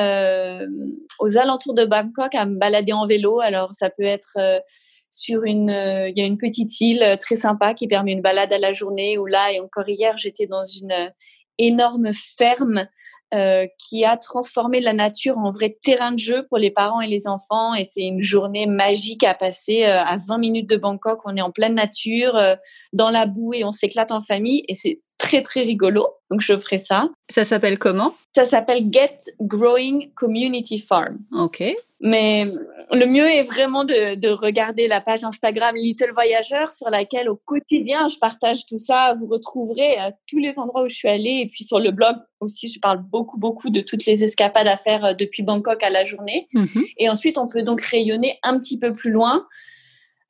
[SPEAKER 2] aux alentours de Bangkok à me balader en vélo. Alors, ça peut être sur une, euh, il y a une petite île euh, très sympa qui permet une balade à la journée. Où là et encore hier, j'étais dans une euh, énorme ferme qui a transformé la nature en vrai terrain de jeu pour les parents et les enfants. Et c'est une journée magique à passer à 20 minutes de Bangkok. On est en pleine nature, dans la boue et on s'éclate en famille. Et c'est très très rigolo. Donc je ferai ça.
[SPEAKER 1] Ça s'appelle comment?
[SPEAKER 2] Ça s'appelle Get Growing Community Farm.
[SPEAKER 1] Ok.
[SPEAKER 2] Mais le mieux est vraiment de, de, regarder la page Instagram Little Voyageur sur laquelle au quotidien je partage tout ça. Vous retrouverez à tous les endroits où je suis allée et puis sur le blog aussi je parle beaucoup beaucoup de toutes les escapades à faire euh, depuis Bangkok à la journée. Mhm. Et ensuite on peut donc rayonner un petit peu plus loin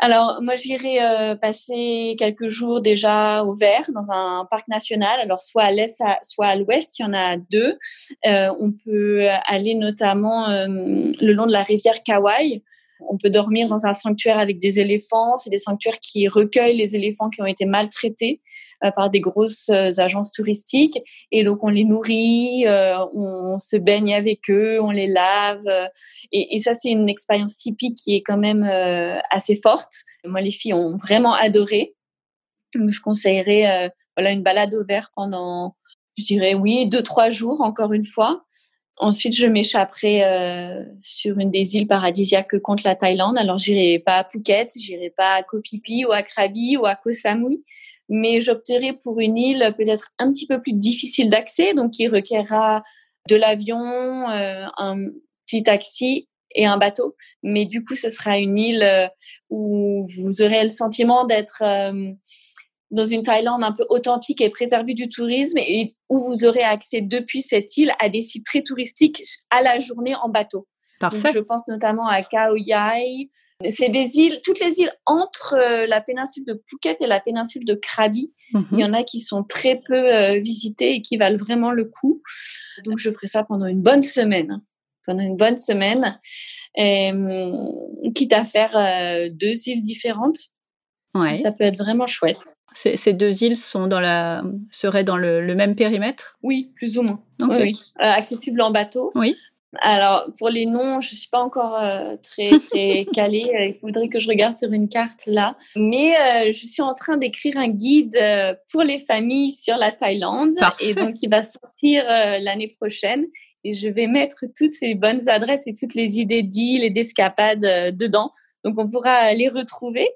[SPEAKER 2] alors, moi, j'irai euh, passer quelques jours déjà au vert dans un parc national. Alors, soit à l'est, soit à l'ouest, il y en a deux. Euh, on peut aller notamment euh, le long de la rivière Kauai. On peut dormir dans un sanctuaire avec des éléphants. C'est des sanctuaires qui recueillent les éléphants qui ont été maltraités par des grosses euh, agences touristiques. Et donc, on les nourrit, euh, on, se baigne avec eux, on les lave. Et, ça, c'est une expérience typique qui est quand même assez forte. Moi, les filles ont vraiment adoré. je conseillerais voilà, une balade au vert pendant je dirais oui, deux, trois jours, encore une fois. Ensuite, je m'échapperai euh, sur une des îles paradisiaques contre la Thaïlande. Alors, j'irai pas à Phuket, j'irai pas à Koh Phi Phi ou à Krabi ou à Koh Samui, mais j'opterai pour une île peut-être un petit peu plus difficile d'accès, donc qui requerra de l'avion, euh, un petit taxi et un bateau. Mais du coup, ce sera une île euh, où vous aurez le sentiment d'être dans une Thaïlande un peu authentique et préservée du tourisme et où vous aurez accès depuis cette île à des sites très touristiques à la journée en bateau.
[SPEAKER 1] Parfait.
[SPEAKER 2] je pense notamment à Khao Yai. C'est des îles, toutes les îles entre euh, la péninsule de Phuket et la péninsule de Krabi.
[SPEAKER 1] Mhm.
[SPEAKER 2] Il y en a qui sont très peu euh, visitées et qui valent vraiment le coup. Donc je ferai ça pendant une bonne semaine. Pendant une bonne semaine. Et, quitte à faire euh, deux îles différentes.
[SPEAKER 1] Ouais.
[SPEAKER 2] Ça peut être vraiment chouette.
[SPEAKER 1] Ces, deux îles sont dans la, seraient dans le, le même périmètre?
[SPEAKER 2] Oui, plus ou moins.
[SPEAKER 1] Ok.
[SPEAKER 2] Oui, oui. Euh, accessible en bateau.
[SPEAKER 1] Oui.
[SPEAKER 2] Alors, pour les noms, je suis pas encore euh, très, très calée. Euh, Il faudrait que je regarde sur une carte là. Mais euh, je suis en train d'écrire un guide euh, pour les familles sur la Thaïlande.
[SPEAKER 1] Parfait.
[SPEAKER 2] Et donc, il va sortir euh, l'année prochaine. Et je vais mettre toutes ces bonnes adresses et toutes les idées d'îles et d'escapades euh, dedans. Donc, on pourra les retrouver.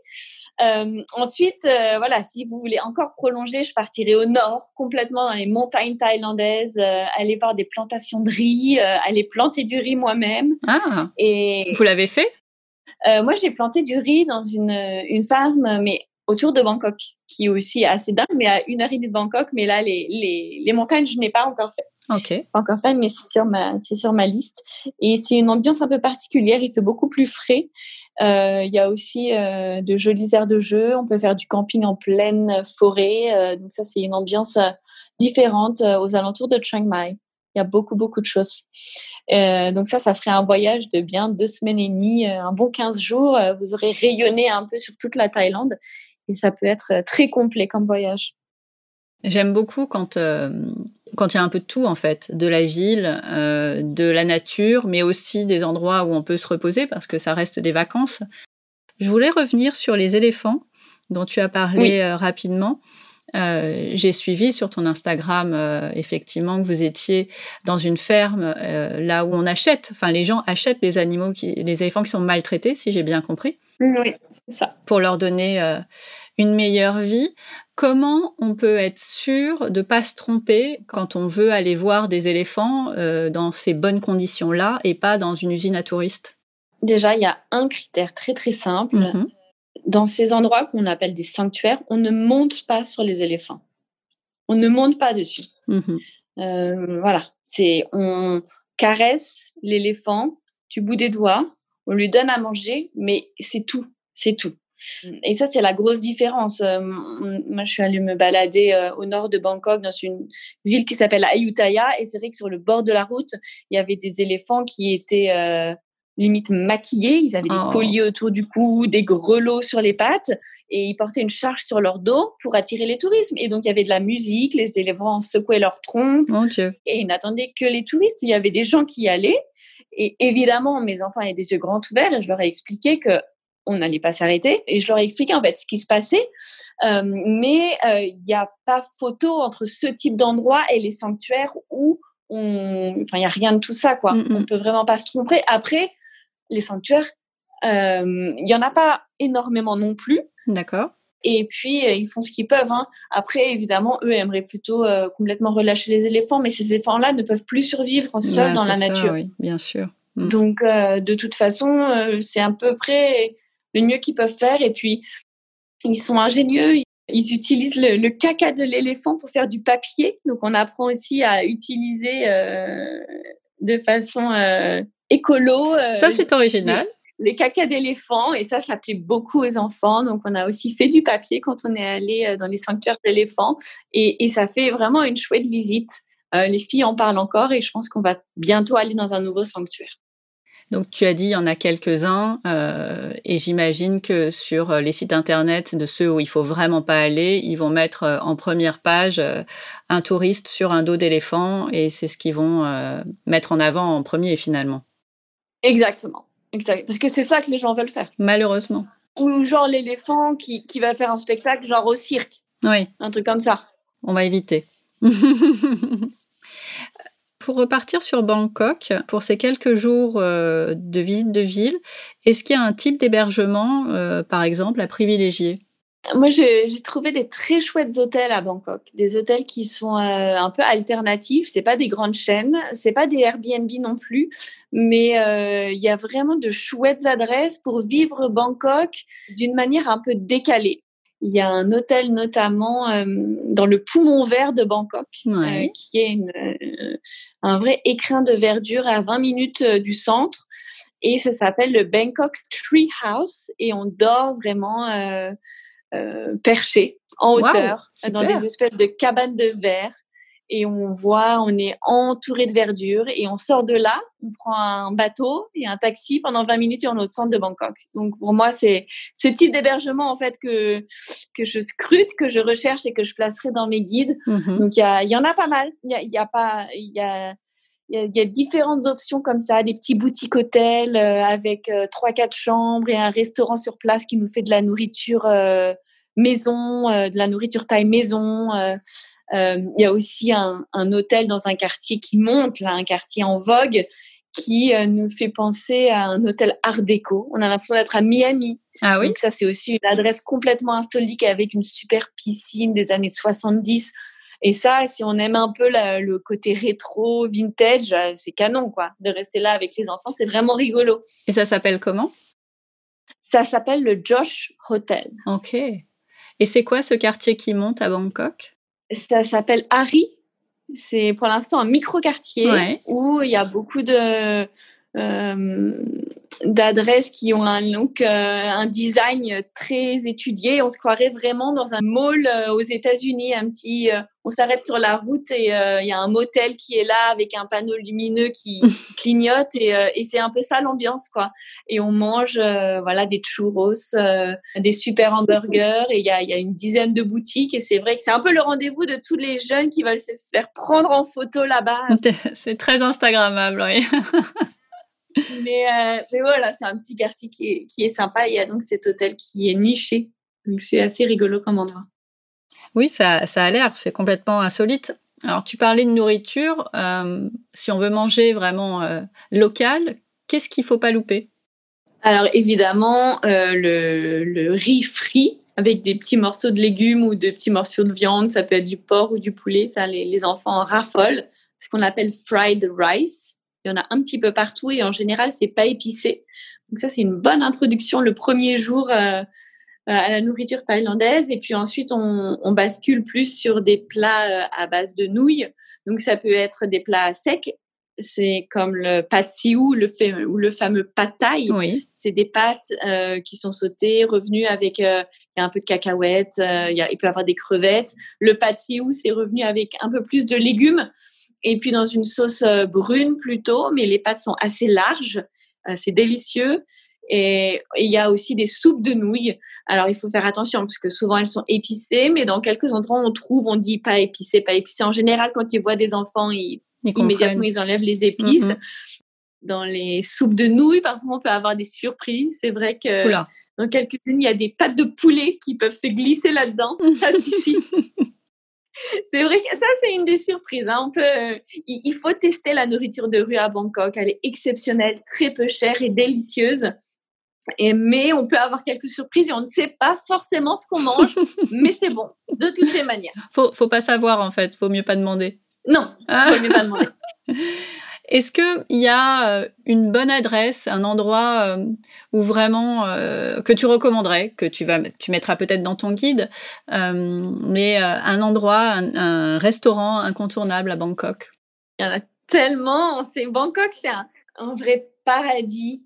[SPEAKER 2] Euh, ensuite, euh, voilà, si vous voulez encore prolonger, je partirai au nord, complètement dans les montagnes thaïlandaises, euh, aller voir des plantations de riz, aller planter du riz moi-même.
[SPEAKER 1] Ah,
[SPEAKER 2] Et
[SPEAKER 1] vous l'avez fait?
[SPEAKER 2] Moi, j'ai planté du riz dans une, une farme, mais autour de Bangkok, qui est aussi assez dingue, mais à une heure et demie de Bangkok. Mais là, les, les, les montagnes, je n'ai pas encore fait
[SPEAKER 1] Ok.
[SPEAKER 2] pas encore fait, mais c'est sur ma, c'est sur ma liste. Et c'est une ambiance un peu particulière. Il fait beaucoup plus frais. Euh, Il y a aussi euh, de jolies aires de jeu. On peut faire du camping en pleine forêt. Euh, donc ça, c'est une ambiance différente aux alentours de Chiang Mai. Il y a beaucoup, beaucoup de choses. Donc ça, ça ferait un voyage de bien deux semaines et demie, un bon 15 jours. Vous aurez rayonné un peu sur toute la Thaïlande. Et ça peut être très complet comme voyage.
[SPEAKER 1] J'aime beaucoup quand quand il y a un peu de tout en fait, de la ville, euh, de la nature, mais aussi des endroits où on peut se reposer parce que ça reste des vacances. Je voulais revenir sur les éléphants dont tu as parlé
[SPEAKER 2] Oui.
[SPEAKER 1] euh, rapidement. Euh, J'ai suivi sur ton Instagram effectivement que vous étiez dans une ferme là où on achète, enfin les gens achètent les animaux, qui, les éléphants qui sont maltraités, si j'ai bien compris
[SPEAKER 2] Oui, c'est ça.
[SPEAKER 1] pour leur donner euh, une meilleure vie. Comment on peut être sûr de pas se tromper quand on veut aller voir des éléphants euh, dans ces bonnes conditions-là et pas dans une usine à touristes?
[SPEAKER 2] Déjà, il y a un critère très très simple.
[SPEAKER 1] Mhm.
[SPEAKER 2] Dans ces endroits qu'on appelle des sanctuaires, on ne monte pas sur les éléphants. On ne monte pas dessus.
[SPEAKER 1] Mhm.
[SPEAKER 2] Euh, voilà, c'est on caresse l'éléphant du bout des doigts, on lui donne à manger, mais c'est tout, c'est tout. Et ça, c'est la grosse différence. Euh, moi, je suis allée me balader euh, au nord de Bangkok, dans une ville qui s'appelle Ayutthaya, et c'est vrai que sur le bord de la route, il y avait des éléphants qui étaient euh, limite maquillés. Ils avaient
[SPEAKER 1] Oh.
[SPEAKER 2] des colliers autour du cou, des grelots sur les pattes, et ils portaient une charge sur leur dos pour attirer les touristes. Et donc, il y avait de la musique, les éléphants secouaient leur
[SPEAKER 1] Mon Dieu.
[SPEAKER 2] et ils n'attendaient que les touristes. Il y avait des gens qui y allaient. Et évidemment, mes enfants avaient des yeux grands ouverts et je leur ai expliqué que on n'allait pas s'arrêter. Et je leur ai expliqué en fait ce qui se passait. Euh, mais euh, il n'y a pas photo entre ce type d'endroit et les sanctuaires où on, enfin, il n'y a rien de tout ça, quoi.
[SPEAKER 1] Mm.
[SPEAKER 2] On peut vraiment pas se tromper. Après, les sanctuaires, euh, il y en a pas énormément non plus.
[SPEAKER 1] D'accord.
[SPEAKER 2] Et puis, euh, ils font ce qu'ils peuvent. Hein. Après, évidemment, eux aimeraient plutôt euh, complètement relâcher les éléphants, mais ces éléphants-là ne peuvent plus survivre seuls
[SPEAKER 1] Ouais,
[SPEAKER 2] dans la
[SPEAKER 1] ça,
[SPEAKER 2] nature.
[SPEAKER 1] oui, bien sûr. Mm.
[SPEAKER 2] Donc, euh, de toute façon, euh, c'est à peu près le mieux qu'ils peuvent faire. Et puis, ils sont ingénieux. Ils- Ils utilisent le, le caca de l'éléphant pour faire du papier. Donc, on apprend aussi à utiliser de façon écolo.
[SPEAKER 1] Ça, c'est original.
[SPEAKER 2] Les caca d'éléphant et ça, ça plaît beaucoup aux enfants. Donc, on a aussi fait du papier quand on est allé euh, dans les sanctuaires d'éléphants et, et ça fait vraiment une chouette visite. Euh, les filles en parlent encore et je pense qu'on va bientôt aller dans un nouveau sanctuaire.
[SPEAKER 1] Donc, tu as dit, il y en a quelques-uns, euh, et j'imagine que sur les sites internet de ceux où il faut vraiment pas aller, ils vont mettre en première page euh, un touriste sur un dos d'éléphant, et c'est ce qu'ils vont mettre en avant en premier finalement.
[SPEAKER 2] Exactement. Exact. Parce que c'est ça que les gens veulent faire.
[SPEAKER 1] Malheureusement.
[SPEAKER 2] Ou genre l'éléphant qui, qui va faire un spectacle genre au cirque,
[SPEAKER 1] Oui,
[SPEAKER 2] un truc comme ça.
[SPEAKER 1] on va éviter. Pour repartir sur Bangkok, pour ces quelques jours euh, de visite de ville, est-ce qu'il y a un type d'hébergement, euh, par exemple, à privilégier?
[SPEAKER 2] Moi, j'ai trouvé des très chouettes hôtels à Bangkok, des hôtels qui sont euh, un peu alternatifs. C'est pas des grandes chaînes, c'est pas des Airbnb non plus, mais il y a vraiment de chouettes adresses pour vivre Bangkok d'une manière un peu décalée. Il y a un hôtel notamment euh, dans le poumon vert de Bangkok, euh, qui est une, euh, un vrai écrin de verdure à 20 minutes du centre. Et ça s'appelle le Bangkok Tree House. Et on dort vraiment perché, en hauteur, dans des espèces de cabanes de verre et on voit, on est entouré de verdure et on sort de là, on prend un bateau et un taxi pendant 20 minutes et on est au centre de Bangkok. Donc pour moi, c'est ce type d'hébergement en fait que que je scrute, que je recherche et que je placerai dans mes guides. Mm-hmm. Donc il y, y en a pas mal. Il y a, y a, pas, il y a il y, a, différentes options comme ça, des petits boutiques hôtels euh, avec euh, trois quatre chambres et un restaurant sur place qui nous fait de la nourriture euh, maison, de la nourriture taille maison. Il y a aussi un, un, hôtel dans un quartier qui monte, là, un quartier en vogue, qui nous fait penser à un hôtel Art déco. On a l'impression d'être à Miami.
[SPEAKER 1] Ah oui.
[SPEAKER 2] Donc ça, c'est aussi une adresse complètement insolite avec une super piscine des années 70. Et ça, si on aime un peu le côté rétro, vintage, euh, c'est canon, quoi. De rester là avec les enfants, c'est vraiment rigolo.
[SPEAKER 1] Et ça s'appelle comment?
[SPEAKER 2] Ça s'appelle le Josh Hotel.
[SPEAKER 1] Ok. Et c'est quoi ce quartier qui monte à Bangkok?
[SPEAKER 2] Ça s'appelle Harry. C'est pour l'instant un micro-quartier où il y a beaucoup de, d'adresses qui ont un look, euh, un design très étudié. On se croirait vraiment dans un mall euh, aux États-Unis, un petit. on s'arrête sur la route et il y a un motel qui est là avec un panneau lumineux qui, qui clignote et, et c'est un peu ça l'ambiance quoi. Et on mange voilà des churros, des super hamburgers et il y a, y a une dizaine de boutiques et c'est vrai que c'est un peu le rendez-vous de tous les jeunes qui veulent se faire prendre en photo là-bas.
[SPEAKER 1] C'est très instagrammable, oui.
[SPEAKER 2] mais, euh, mais voilà, c'est un petit quartier qui est, qui est sympa. Il y a donc cet hôtel qui est niché. Donc c'est assez rigolo comme endroit.
[SPEAKER 1] Oui, ça, ça a l'air, c'est complètement insolite. Alors tu parlais de nourriture. Euh, si on veut manger vraiment euh, local, qu'est-ce qu'il faut pas louper?
[SPEAKER 2] Alors évidemment, le, le riz frit avec des petits morceaux de légumes ou de petits morceaux de viande, ça peut être du porc ou du poulet, ça les, les enfants raffolent, ce qu'on appelle fried rice. Il y en a un petit peu partout et en général, c'est pas épicé. Donc ça, c'est une bonne introduction le premier jour euh, à la nourriture thaïlandaise. Et puis ensuite, on, bascule plus sur des plats euh, à base de nouilles. Donc ça peut être des plats secs. C'est comme le pad siou le ou le fameux.
[SPEAKER 1] Oui.
[SPEAKER 2] C'est des pâtes euh, qui sont sautées, revenues avec euh, il y a un peu de cacahuètes, euh, il, y a, il peut y avoir des crevettes. Le siou c'est revenu avec un peu plus de légumes et puis dans une sauce brune plutôt, mais les pâtes sont assez larges, c'est délicieux. Et il y a aussi des soupes de nouilles. Alors il faut faire attention parce que souvent elles sont épicées, mais dans quelques endroits on trouve, on dit pas épicé, pas épicé. En général, quand ils voient des enfants, ils, immédiatement ils enlèvent les épices. Dans les soupes de nouilles, parfois on peut avoir des surprises. C'est vrai que dans quelques-unes il y a des pâtes de poulet qui peuvent se glisser là-dedans. Ah, c'est vrai que ça, c'est une des surprises. Hein. il, faut tester la nourriture de rue à Bangkok. Elle est exceptionnelle, très peu chère et délicieuse. Et, mais on peut avoir quelques surprises et on ne sait pas forcément ce qu'on mange, mais c'est bon, de toutes les manières.
[SPEAKER 1] Faut, faut pas savoir en fait, faut mieux pas demander.
[SPEAKER 2] Non, ah. pas demander.
[SPEAKER 1] Est-ce qu'il y a euh, une bonne adresse, un endroit euh, où vraiment euh, que tu recommanderais, que tu vas, tu mettras peut-être dans ton guide, mais un endroit, un, restaurant incontournable à Bangkok?
[SPEAKER 2] Il y en a tellement. C'est Bangkok, c'est un, un, vrai paradis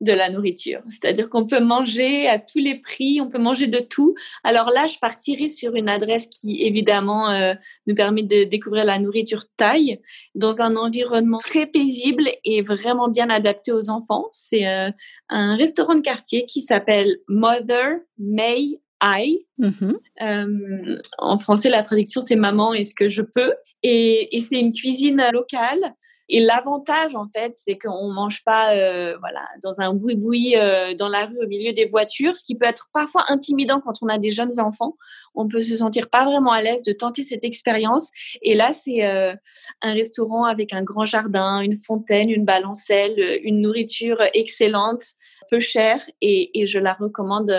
[SPEAKER 2] de la nourriture. C'est-à-dire qu'on peut manger à tous les prix, on peut manger de tout. Alors là, je partirai sur une adresse qui, évidemment, euh, nous permet de découvrir la nourriture thaï dans un environnement très paisible et vraiment bien adapté aux enfants. C'est euh, un restaurant de quartier qui s'appelle Mother May I. Mm-hmm. Euh, en français, la traduction, c'est maman, est-ce que je peux? Et, et c'est une cuisine locale Et l'avantage, en fait, c'est qu'on mange pas, euh, voilà, dans un boui-boui euh, dans la rue au milieu des voitures, ce qui peut être parfois intimidant quand on a des jeunes enfants. On peut se sentir pas vraiment à l'aise de tenter cette expérience. Et là, c'est euh, un restaurant avec un grand jardin, une fontaine, une balancelle, une nourriture excellente peu cher et, et, je la recommande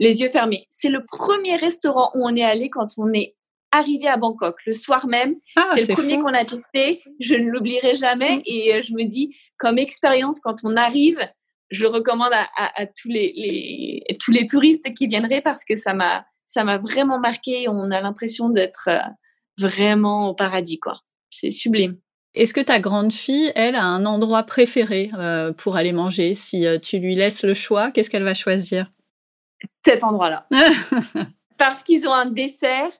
[SPEAKER 2] les yeux fermés. C'est le premier restaurant où on est allé quand on est arrivé à Bangkok le soir même. Ah, c'est le premier qu'on a testé. Je ne l'oublierai jamais. Mm. Et euh, je me dis, comme expérience, quand on arrive, je le recommande à, tous, les, tous les touristes qui viendraient parce que ça m'a, ça m'a vraiment marqué. On a l'impression d'être euh, vraiment au paradis, quoi. C'est sublime.
[SPEAKER 1] Est-ce que ta grande fille, elle, a un endroit préféré euh, pour aller manger? Si tu lui laisses le choix, qu'est-ce qu'elle va choisir?
[SPEAKER 2] Cet endroit-là. parce qu'ils ont un dessert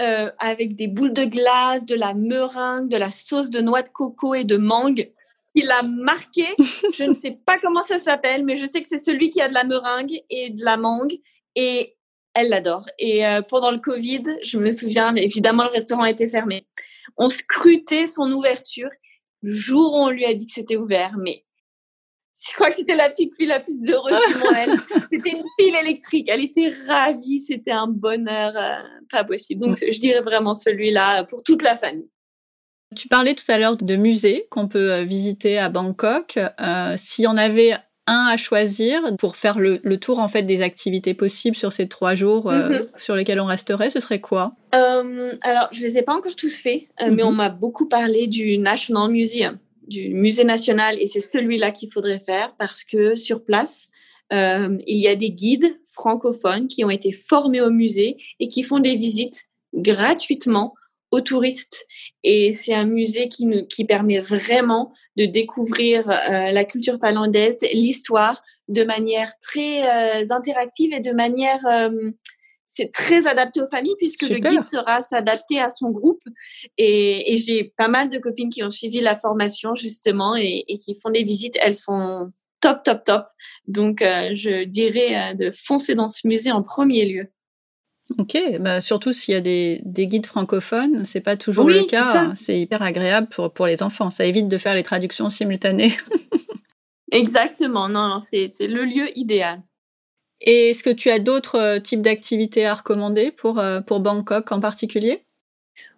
[SPEAKER 2] euh, avec des boules de glace, de la meringue, de la sauce de noix de coco et de mangue qui l'a marqué. je ne sais pas comment ça s'appelle, mais je sais que c'est celui qui a de la meringue et de la mangue et elle l'adore. Et euh, pendant le Covid, je me souviens, évidemment, le restaurant était fermé. On scrutait son ouverture le jour où on lui a dit que c'était ouvert, mais je crois que c'était la petite fille la plus heureuse du monde. C'était une pile électrique. Elle était ravie. C'était un bonheur euh, pas possible. Donc, je dirais vraiment celui-là pour toute la famille.
[SPEAKER 1] Tu parlais tout à l'heure de musées qu'on peut euh, visiter à Bangkok. Euh, S'il y en avait un à choisir pour faire le, tour en fait des activités possibles sur ces trois jours euh, mhm. sur lesquels on resterait, ce serait quoi?
[SPEAKER 2] Alors, je les ai pas encore tous faits, mais on mhm. m'a beaucoup parlé du National Museum du musée national et c'est celui-là qu'il faudrait faire parce que sur place, euh, il y a des guides francophones qui ont été formés au musée et qui font des visites gratuitement aux touristes. Et c'est un musée qui, nous, qui permet vraiment de découvrir euh, la culture thaïlandaise, l'histoire de manière très euh, interactive et de manière c'est très adapté aux familles puisque le guide sera s'adapter à son groupe. Et, j'ai pas mal de copines qui ont suivi la formation justement et, qui font des visites. Elles sont top, top, top. Donc, euh, je dirais euh, de foncer dans ce musée en premier lieu.
[SPEAKER 1] Ok, bah surtout s'il y a des, guides francophones, c'est pas toujours le cas. C'est hyper agréable pour, pour les enfants. Ça évite de faire les traductions simultanées.
[SPEAKER 2] Exactement, non, non c'est le lieu idéal.
[SPEAKER 1] Et est-ce que tu as d'autres euh, types d'activités à recommander pour, euh, pour Bangkok en particulier?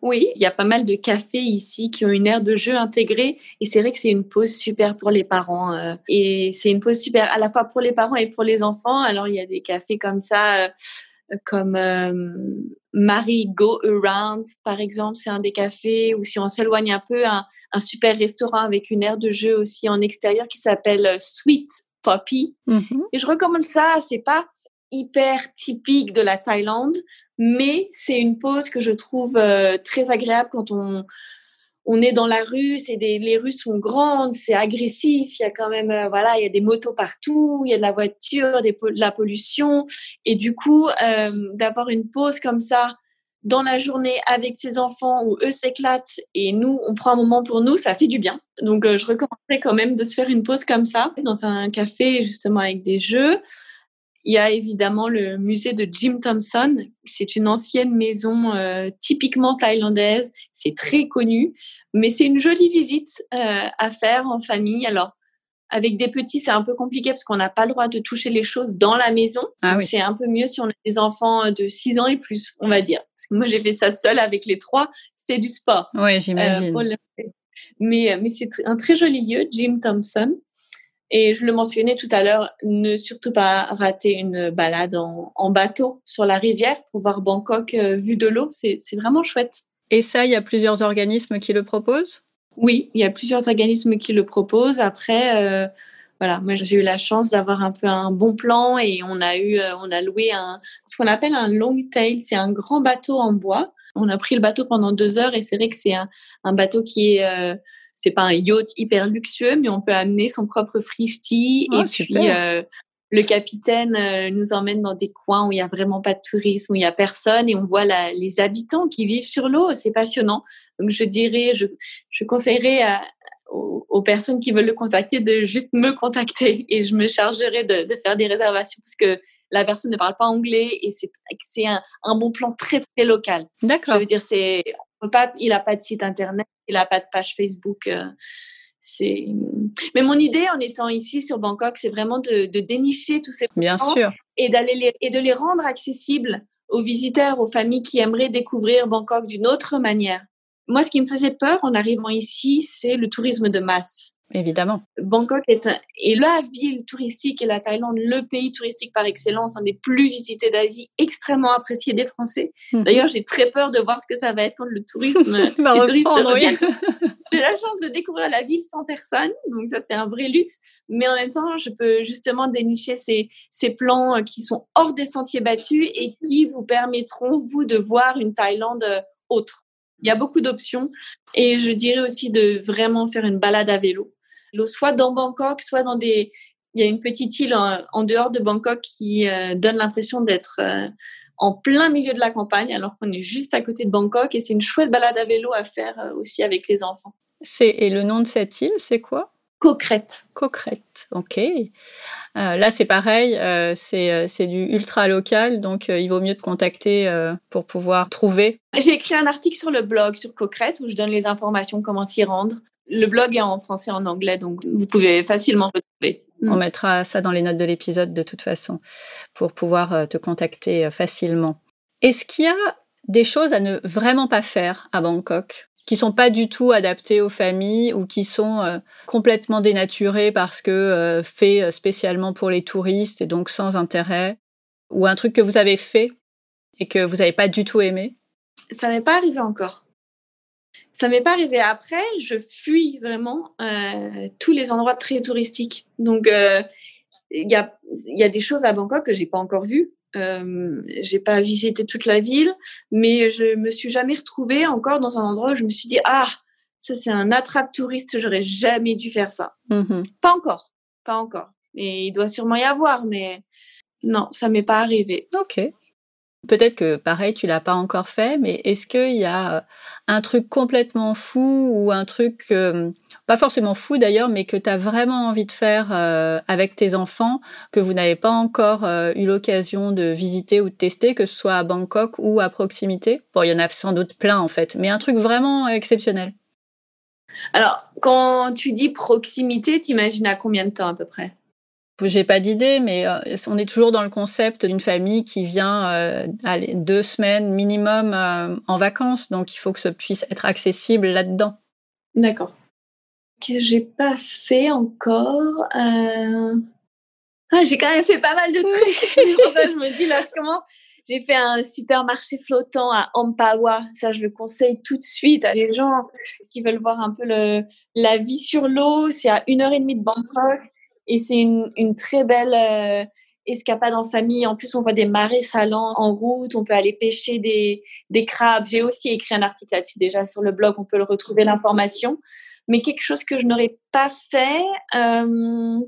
[SPEAKER 2] Oui, il y a pas mal de cafés ici qui ont une aire de jeu intégrée et c'est vrai que c'est une pause super pour les parents euh, et c'est une pause super à la fois pour les parents et pour les enfants. Alors il y a des cafés comme ça, comme Marie Go Around par exemple, c'est un des cafés ou si on s'éloigne un peu, un, un, super restaurant avec une aire de jeu aussi en extérieur qui s'appelle Sweet Poppy. Mm-hmm. Et je recommande ça. C'est pas hyper typique de la Thaïlande, mais c'est une pause que je trouve euh, très agréable quand on on est dans la rue, c'est des, les rues sont grandes, c'est agressif, il y a quand même, euh, voilà, il y a des motos partout, il y a de la voiture, des, de la pollution, et du coup, euh, d'avoir une pause comme ça dans la journée avec ses enfants où eux s'éclatent et nous, on prend un moment pour nous, ça fait du bien. Donc, euh, je recommanderais quand même de se faire une pause comme ça, dans un café, justement, avec des jeux. Il y a évidemment le musée de Jim Thompson. C'est une ancienne maison euh, typiquement thaïlandaise. C'est très connu, mais c'est une jolie visite euh, à faire en famille. Alors, avec des petits, c'est un peu compliqué parce qu'on n'a pas le droit de toucher les choses dans la maison. Ah c'est un peu mieux si on a des enfants de 6 ans et plus, on va dire. moi, j'ai fait ça seule avec les trois. C'était du sport.
[SPEAKER 1] Oui, j'imagine.
[SPEAKER 2] Euh, mais, mais c'est un très joli lieu, Jim Thompson. Et je le mentionnais tout à l'heure, ne surtout pas rater une balade en, en, bateau sur la rivière pour voir Bangkok euh, vu de l'eau. C'est vraiment chouette.
[SPEAKER 1] Et ça, il y a plusieurs organismes qui le proposent?
[SPEAKER 2] Oui, il y a plusieurs organismes qui le proposent. Après, euh, voilà, moi j'ai eu la chance d'avoir un peu un bon plan et on a eu, euh, on a loué un, ce qu'on appelle un long tail, c'est un grand bateau en bois. On a pris le bateau pendant deux heures et c'est vrai que c'est un, un, bateau qui est, euh, c'est pas un yacht hyper luxueux, mais on peut amener son propre frishti oh, et puis le capitaine euh, nous emmène dans des coins où il y a vraiment pas de tourisme, où il y a personne et on voit les habitants qui vivent sur l'eau. C'est passionnant. Donc je dirais, je, je conseillerais aux, personnes qui veulent le contacter de juste me contacter et je me chargerai de, de faire des réservations parce que la personne ne parle pas anglais et c'est un, un, bon plan très très local.
[SPEAKER 1] D'accord.
[SPEAKER 2] Je veux dire, c'est pas, il a pas de site internet, il n'a pas de page Facebook. C'est. Mais mon idée en étant ici sur Bangkok, c'est vraiment de, dénicher tous ces
[SPEAKER 1] Bien sûr.
[SPEAKER 2] et d'aller et de les rendre accessibles aux visiteurs, aux familles qui aimeraient découvrir Bangkok d'une autre manière. Moi, ce qui me faisait peur en arrivant ici, c'est le tourisme de masse.
[SPEAKER 1] Évidemment.
[SPEAKER 2] Bangkok est, la ville touristique et la Thaïlande, le pays touristique par excellence, un des plus visités d'Asie, extrêmement apprécié des Français. Hmm. D'ailleurs, j'ai très peur de voir ce que ça va être quand le tourisme, J'ai la chance de découvrir la ville sans personne, donc ça c'est un vrai luxe. Mais en même temps, je peux justement dénicher ces, ces plans euh, qui sont hors des sentiers battus et qui vous permettront, vous, de voir une Thaïlande euh, autre. Il y a beaucoup d'options et je dirais aussi de vraiment faire une balade à vélo soit dans Bangkok, soit dans des... Il y a une petite île en, dehors de Bangkok qui euh, donne l'impression d'être euh, en plein milieu de la campagne, alors qu'on est juste à côté de Bangkok. Et c'est une chouette balade à vélo à faire euh, aussi avec les enfants.
[SPEAKER 1] Et le nom de cette île, c'est quoi?
[SPEAKER 2] Cocrette.
[SPEAKER 1] Cocrette, ok. là, c'est pareil, c'est du ultra local, donc il vaut mieux te contacter pour pouvoir trouver.
[SPEAKER 2] J'ai écrit un article sur le blog sur Cocrette où je donne les informations, comment s'y rendre. Le blog est en français et en anglais, donc vous pouvez facilement le trouver.
[SPEAKER 1] On mettra ça dans les notes de l'épisode de toute façon pour pouvoir euh, te contacter euh, facilement. Est-ce qu'il y a des choses à ne vraiment pas faire à Bangkok qui sont pas du tout adaptées aux familles ou qui sont euh, complètement dénaturées parce que fait spécialement pour les touristes et donc sans intérêt ou un truc que vous avez fait et que vous n'avez pas du tout aimé?
[SPEAKER 2] Ça m'est pas arrivé encore. Ça m'est pas arrivé après. Je fuis vraiment euh, tous les endroits très touristiques. Donc, euh, il y, a, y a des choses à Bangkok que j'ai pas encore vues. Euh, j'ai pas visité toute la ville, mais je me suis jamais retrouvée encore dans un endroit où je me suis dit ah ça c'est un attrape touriste, j'aurais jamais dû faire ça.
[SPEAKER 1] Mm-hmm.
[SPEAKER 2] Pas encore, pas encore. Et il doit sûrement y avoir, mais non, ça m'est pas arrivé.
[SPEAKER 1] Ok. Peut-être que pareil, tu l'as pas encore fait, mais est-ce qu'il y a euh, un truc complètement fou ou un truc, euh, pas forcément fou d'ailleurs, mais que tu as vraiment envie de faire euh, avec tes enfants, que vous n'avez pas encore eu l'occasion de visiter ou de tester, que ce soit à Bangkok ou à proximité? Bon, il y en a sans doute plein en fait, mais un truc vraiment exceptionnel.
[SPEAKER 2] Alors, quand tu dis proximité, t'imagines à combien de temps à peu près?
[SPEAKER 1] J'ai pas d'idée, mais euh, on est toujours dans le concept d'une famille qui vient euh, deux semaines minimum euh, en vacances, donc il faut que ça puisse être accessible là-dedans.
[SPEAKER 2] D'accord. Que j'ai pas fait encore. Ah, j'ai quand même fait pas mal de trucs. je me dis là, je commence. J'ai fait un supermarché flottant à Ampawa. Ça, je le conseille tout de suite à des gens qui veulent voir un peu le, la vie sur l'eau. C'est à une heure et demie de Bangkok. Et c'est une, très belle euh, escapade en famille. En plus, on voit des marais salants en route. On peut aller pêcher des, crabes. J'ai aussi écrit un article là-dessus déjà sur le blog. On peut le retrouver l'information. Mais quelque chose que je n'aurais pas fait. Euh,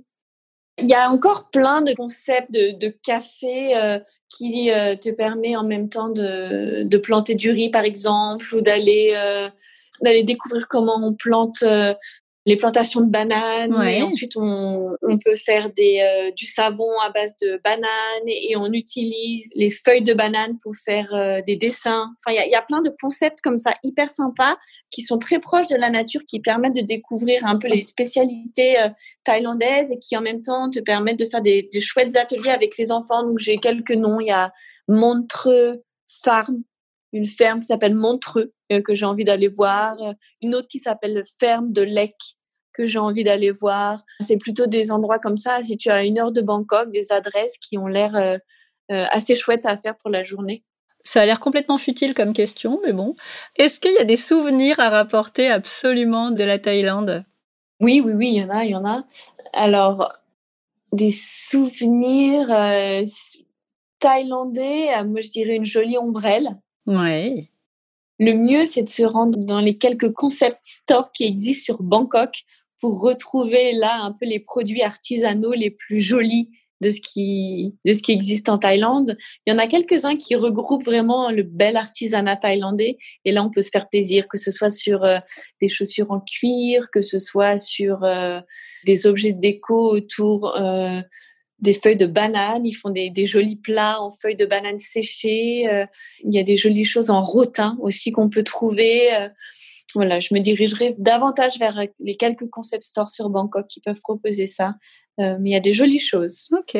[SPEAKER 2] il y a encore plein de concepts de, café euh, qui te permet en même temps de, de, planter du riz, par exemple, ou d'aller d'aller découvrir comment on plante les plantations de bananes et ensuite on, on, peut faire des, euh, du savon à base de bananes et on utilise les feuilles de bananes pour faire euh, des dessins. Enfin, il y, y a, plein de concepts comme ça hyper sympas qui sont très proches de la nature, qui permettent de découvrir un peu les spécialités euh, thaïlandaises et qui en même temps te permettent de faire des, des chouettes ateliers avec les enfants. Donc j'ai quelques noms. Il y a Montreux Farm, une ferme qui s'appelle Montreux euh, que j'ai envie d'aller voir, euh, une autre qui s'appelle Ferme de Lec que j'ai envie d'aller voir. C'est plutôt des endroits comme ça, si tu as une heure de Bangkok, des adresses qui ont l'air euh, assez chouettes à faire pour la journée.
[SPEAKER 1] Ça a l'air complètement futile comme question, mais bon. Est-ce qu'il y a des souvenirs à rapporter absolument de la Thaïlande?
[SPEAKER 2] Oui, oui, oui, il y en a, il y en a. Alors, des souvenirs thaïlandais, moi je dirais une jolie ombrelle.
[SPEAKER 1] Oui.
[SPEAKER 2] Le mieux, c'est de se rendre dans les quelques concept stores qui existent sur Bangkok pour retrouver là un peu les produits artisanaux les plus jolis de ce qui de ce qui existe en Thaïlande. Il y en a quelques-uns qui regroupent vraiment le bel artisanat thaïlandais et là on peut se faire plaisir que ce soit sur euh, des chaussures en cuir, que ce soit sur euh, des objets de déco autour euh, des feuilles de banane, ils font des, jolis plats en feuilles de banane séchées. Euh, il y a des jolies choses en rotin aussi qu'on peut trouver. Euh, voilà, je me dirigerai davantage vers les quelques concept stores sur Bangkok qui peuvent proposer ça. mais il y a des jolies choses.
[SPEAKER 1] Ok.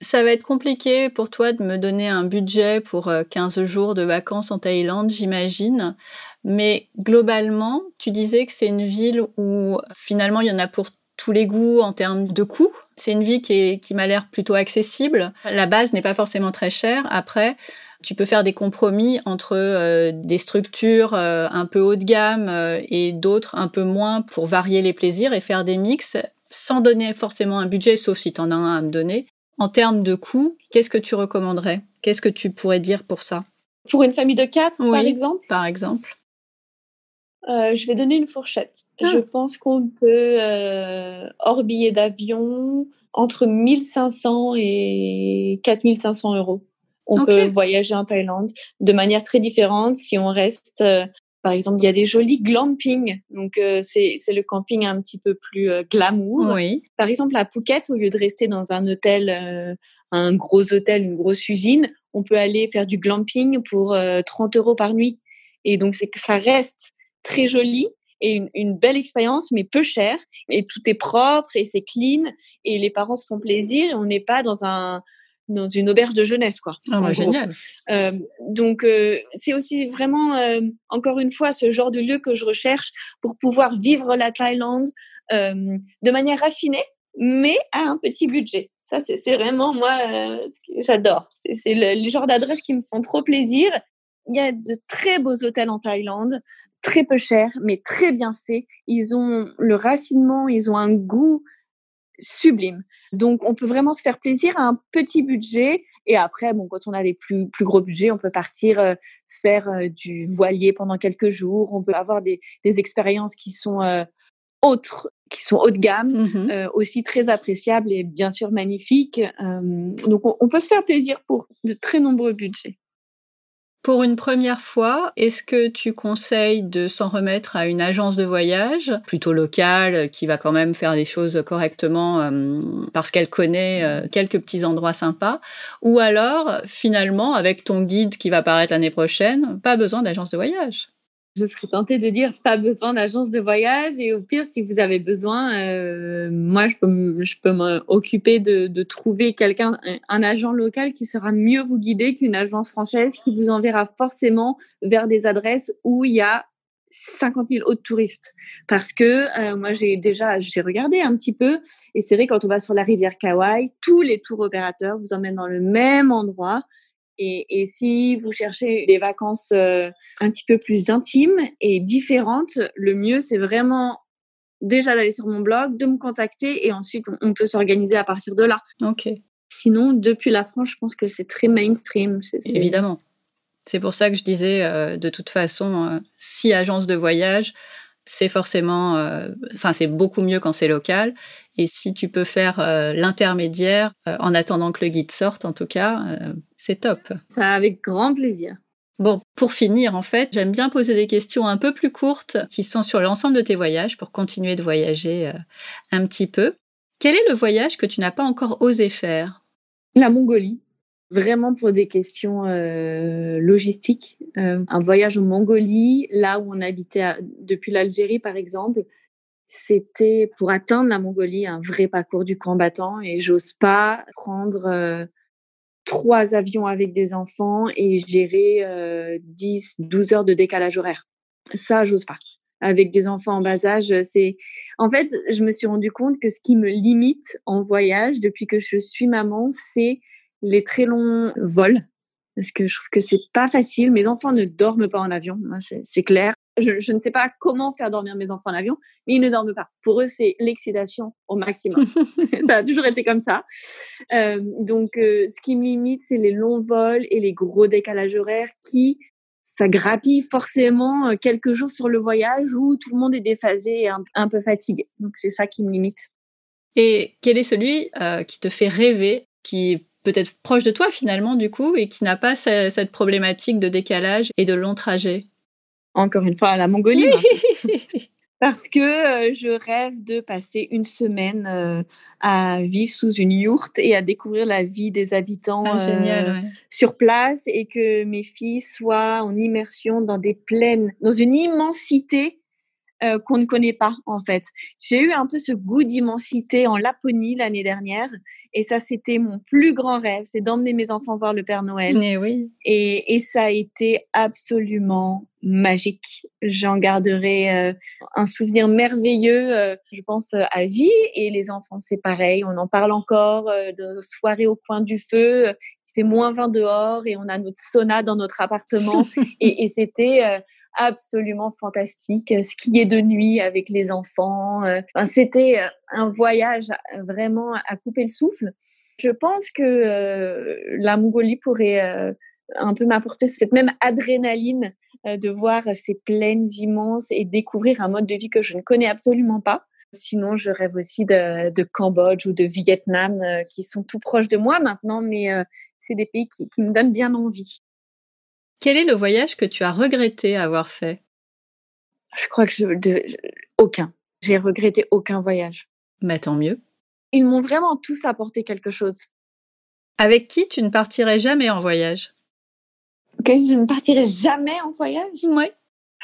[SPEAKER 1] Ça va être compliqué pour toi de me donner un budget pour 15 jours de vacances en Thaïlande, j'imagine. Mais globalement, tu disais que c'est une ville où finalement il y en a pour tous les goûts en termes de coûts. C'est une vie qui, qui m'a l'air plutôt accessible. La base n'est pas forcément très chère. Après, tu peux faire des compromis entre euh, des structures euh, un peu haut de gamme euh, et d'autres un peu moins pour varier les plaisirs et faire des mix sans donner forcément un budget, sauf si tu en as un à me donner. En termes de coûts, qu'est-ce que tu recommanderais? Qu'est-ce que tu pourrais dire pour ça?
[SPEAKER 2] Pour une famille de quatre, par exemple?
[SPEAKER 1] Par exemple.
[SPEAKER 2] Je vais donner une fourchette. Ah. Je pense qu'on peut, hors billet d'avion, entre 1500 et 4500 euros. On peut voyager en Thaïlande de manière très différente si on reste. Euh, par exemple, il y a des jolis glamping. Donc, euh, c'est le camping un petit peu plus euh, glamour.
[SPEAKER 1] Oui.
[SPEAKER 2] Par exemple, à Phuket, au lieu de rester dans un hôtel, un gros hôtel, une grosse usine, on peut aller faire du glamping pour 30 euros par nuit. Et donc, c'est que ça reste très joli et une, une belle expérience, mais peu cher. Et tout est propre et c'est clean. Et les parents se font plaisir. Et on n'est pas dans un dans une auberge de jeunesse, quoi.
[SPEAKER 1] Ah, bah, génial.
[SPEAKER 2] Euh, donc, euh, c'est aussi vraiment, euh, encore une fois, ce genre de lieu que je recherche pour pouvoir vivre la Thaïlande de manière raffinée, mais à un petit budget. Ça, c'est vraiment, moi, j'adore. C'est le, le, genre d'adresses qui me font trop plaisir. Il y a de très beaux hôtels en Thaïlande, très peu chers, mais très bien faits. Ils ont le raffinement, ils ont un goût sublime. Donc, on peut vraiment se faire plaisir à un petit budget. Et après, bon, quand on a des plus, plus gros budgets, on peut partir euh, faire euh, du voilier pendant quelques jours. On peut avoir des, des expériences qui sont euh, autres, qui sont haut de gamme, mmh aussi très appréciables et bien sûr magnifiques. donc, on peut se faire plaisir pour de très nombreux budgets.
[SPEAKER 1] Pour une première fois, est-ce que tu conseilles de s'en remettre à une agence de voyage, plutôt locale, qui va quand même faire les choses correctement euh, parce qu'elle connaît euh, quelques petits endroits sympas, ou alors finalement avec ton guide qui va paraître l'année prochaine, pas besoin d'agence de voyage?
[SPEAKER 2] Je serais tentée de dire pas besoin d'agence de voyage et au pire si vous avez besoin euh, moi je peux je peux m'occuper de, de, trouver quelqu'un un, agent local qui sera mieux vous guider qu'une agence française qui vous enverra forcément vers des adresses où il y a 50 000 autres touristes. Parce que euh, moi j'ai déjà j'ai regardé un petit peu et c'est vrai quand on va sur la rivière Kauai tous les tours opérateurs vous emmènent dans le même endroit et, et, si vous cherchez des vacances euh, un petit peu plus intimes et différentes, le mieux, c'est vraiment déjà d'aller sur mon blog, de me contacter et ensuite on, peut s'organiser à partir de là.
[SPEAKER 1] Ok.
[SPEAKER 2] Sinon, depuis la France, je pense que c'est très mainstream.
[SPEAKER 1] Évidemment. C'est pour ça que je disais, euh, de toute façon, euh, si agence de voyage, c'est forcément, euh, enfin c'est beaucoup mieux quand c'est local. Et si tu peux faire euh, l'intermédiaire euh, en attendant que le guide sorte, en tout cas, c'est top.
[SPEAKER 2] Ça avec grand plaisir.
[SPEAKER 1] Bon, pour finir, en fait, j'aime bien poser des questions un peu plus courtes qui sont sur l'ensemble de tes voyages pour continuer de voyager un petit peu. Quel est le voyage que tu n'as pas encore osé faire?
[SPEAKER 2] La Mongolie vraiment pour des questions euh, logistiques. Euh, un voyage en Mongolie, là où on habitait depuis l'Algérie par exemple, c'était pour atteindre la Mongolie un vrai parcours du combattant et j'ose pas prendre euh, trois avions avec des enfants et gérer 10, 12 heures de décalage horaire. Ça, j'ose pas. Avec des enfants en bas âge, c'est. En fait, je me suis rendu compte que ce qui me limite en voyage depuis que je suis maman, c'est les très longs vols parce que je trouve que c'est pas facile. Mes enfants ne dorment pas en avion, c'est clair. Je, ne sais pas comment faire dormir mes enfants en avion, mais ils ne dorment pas. Pour eux, c'est l'excitation au maximum. ça a toujours été comme ça. Euh, donc, euh, ce qui me limite, c'est les longs vols et les gros décalages horaires qui, ça grappille forcément euh, quelques jours sur le voyage où tout le monde est déphasé et un, peu fatigué. Donc, c'est ça qui me limite.
[SPEAKER 1] Et quel est celui qui te fait rêver, qui peut-être proche de toi finalement du coup et qui n'a pas cette problématique de décalage et de long trajet?
[SPEAKER 2] Encore une fois, la Mongolie. parce que euh, je rêve de passer une semaine euh, à vivre sous une yourte et à découvrir la vie des habitants
[SPEAKER 1] Ah, génial,
[SPEAKER 2] euh,
[SPEAKER 1] ouais.
[SPEAKER 2] sur place et que mes filles soient en immersion dans des plaines, dans une immensité euh, qu'on ne connaît pas en fait. J'ai eu un peu ce goût d'immensité en Laponie l'année dernière et ça c'était mon plus grand rêve, c'est d'emmener mes enfants voir le Père Noël.
[SPEAKER 1] Mais oui.
[SPEAKER 2] Et, et ça a été absolument magique. J'en garderai euh, un souvenir merveilleux, euh, je pense, à vie. Et les enfants, c'est pareil. On en parle encore de soirées au coin du feu. Fait moins 20 dehors et on a notre sauna dans notre appartement. et et c'était absolument fantastique. Skier de nuit avec les enfants. euh, enfin, c'était euh, un voyage euh, vraiment à couper le souffle. Je pense que euh, la Mongolie pourrait euh, un peu m'apporter cette même adrénaline euh, de voir ces plaines immenses et découvrir un mode de vie que je ne connais absolument pas. Sinon, je rêve aussi de, Cambodge ou de Vietnam euh, qui sont tout proches de moi maintenant, mais euh, c'est des pays qui, qui me donnent bien envie.
[SPEAKER 1] Quel est le voyage que tu as regretté avoir fait?
[SPEAKER 2] Je crois que je, de, je- aucun. J'ai regretté aucun voyage.
[SPEAKER 1] Bah tant mieux.
[SPEAKER 2] Ils m'ont vraiment tous apporté quelque chose.
[SPEAKER 1] Avec qui tu ne partirais jamais en voyage?
[SPEAKER 2] Que je ne partirai jamais en voyage?
[SPEAKER 1] Ouais.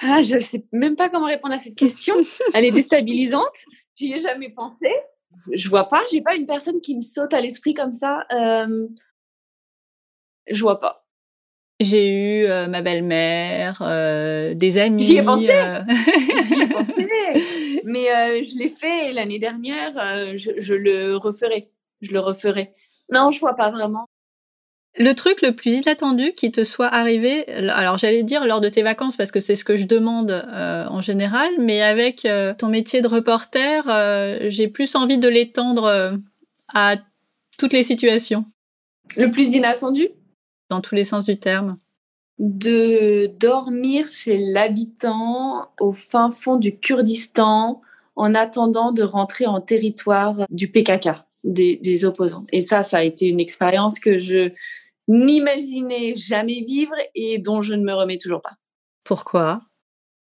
[SPEAKER 2] Ah, je ne sais même pas comment répondre à cette question. Elle est déstabilisante. J'y ai jamais pensé. Je vois pas. J'ai pas une personne qui me saute à l'esprit comme ça. Euh... Je vois pas.
[SPEAKER 1] J'ai eu euh, ma belle-mère, euh, des amis.
[SPEAKER 2] J'y ai pensé.
[SPEAKER 1] euh,
[SPEAKER 2] J'y ai pensé. Mais je l'ai fait l'année dernière. je, je le referai. Je le referai. Non, je vois pas vraiment.
[SPEAKER 1] Le truc le plus inattendu qui te soit arrivé, alors j'allais dire lors de tes vacances parce que c'est ce que je demande en général, mais avec ton métier de reporter, j'ai plus envie de l'étendre à toutes les situations,
[SPEAKER 2] Le plus inattendu?
[SPEAKER 1] Dans tous les sens du terme.
[SPEAKER 2] de dormir chez l'habitant au fin fond du Kurdistan en attendant de rentrer en territoire du PKK, des, des opposants. Et ça, ça a été une expérience que je n'imaginais jamais vivre et dont je ne me remets toujours pas.
[SPEAKER 1] Pourquoi?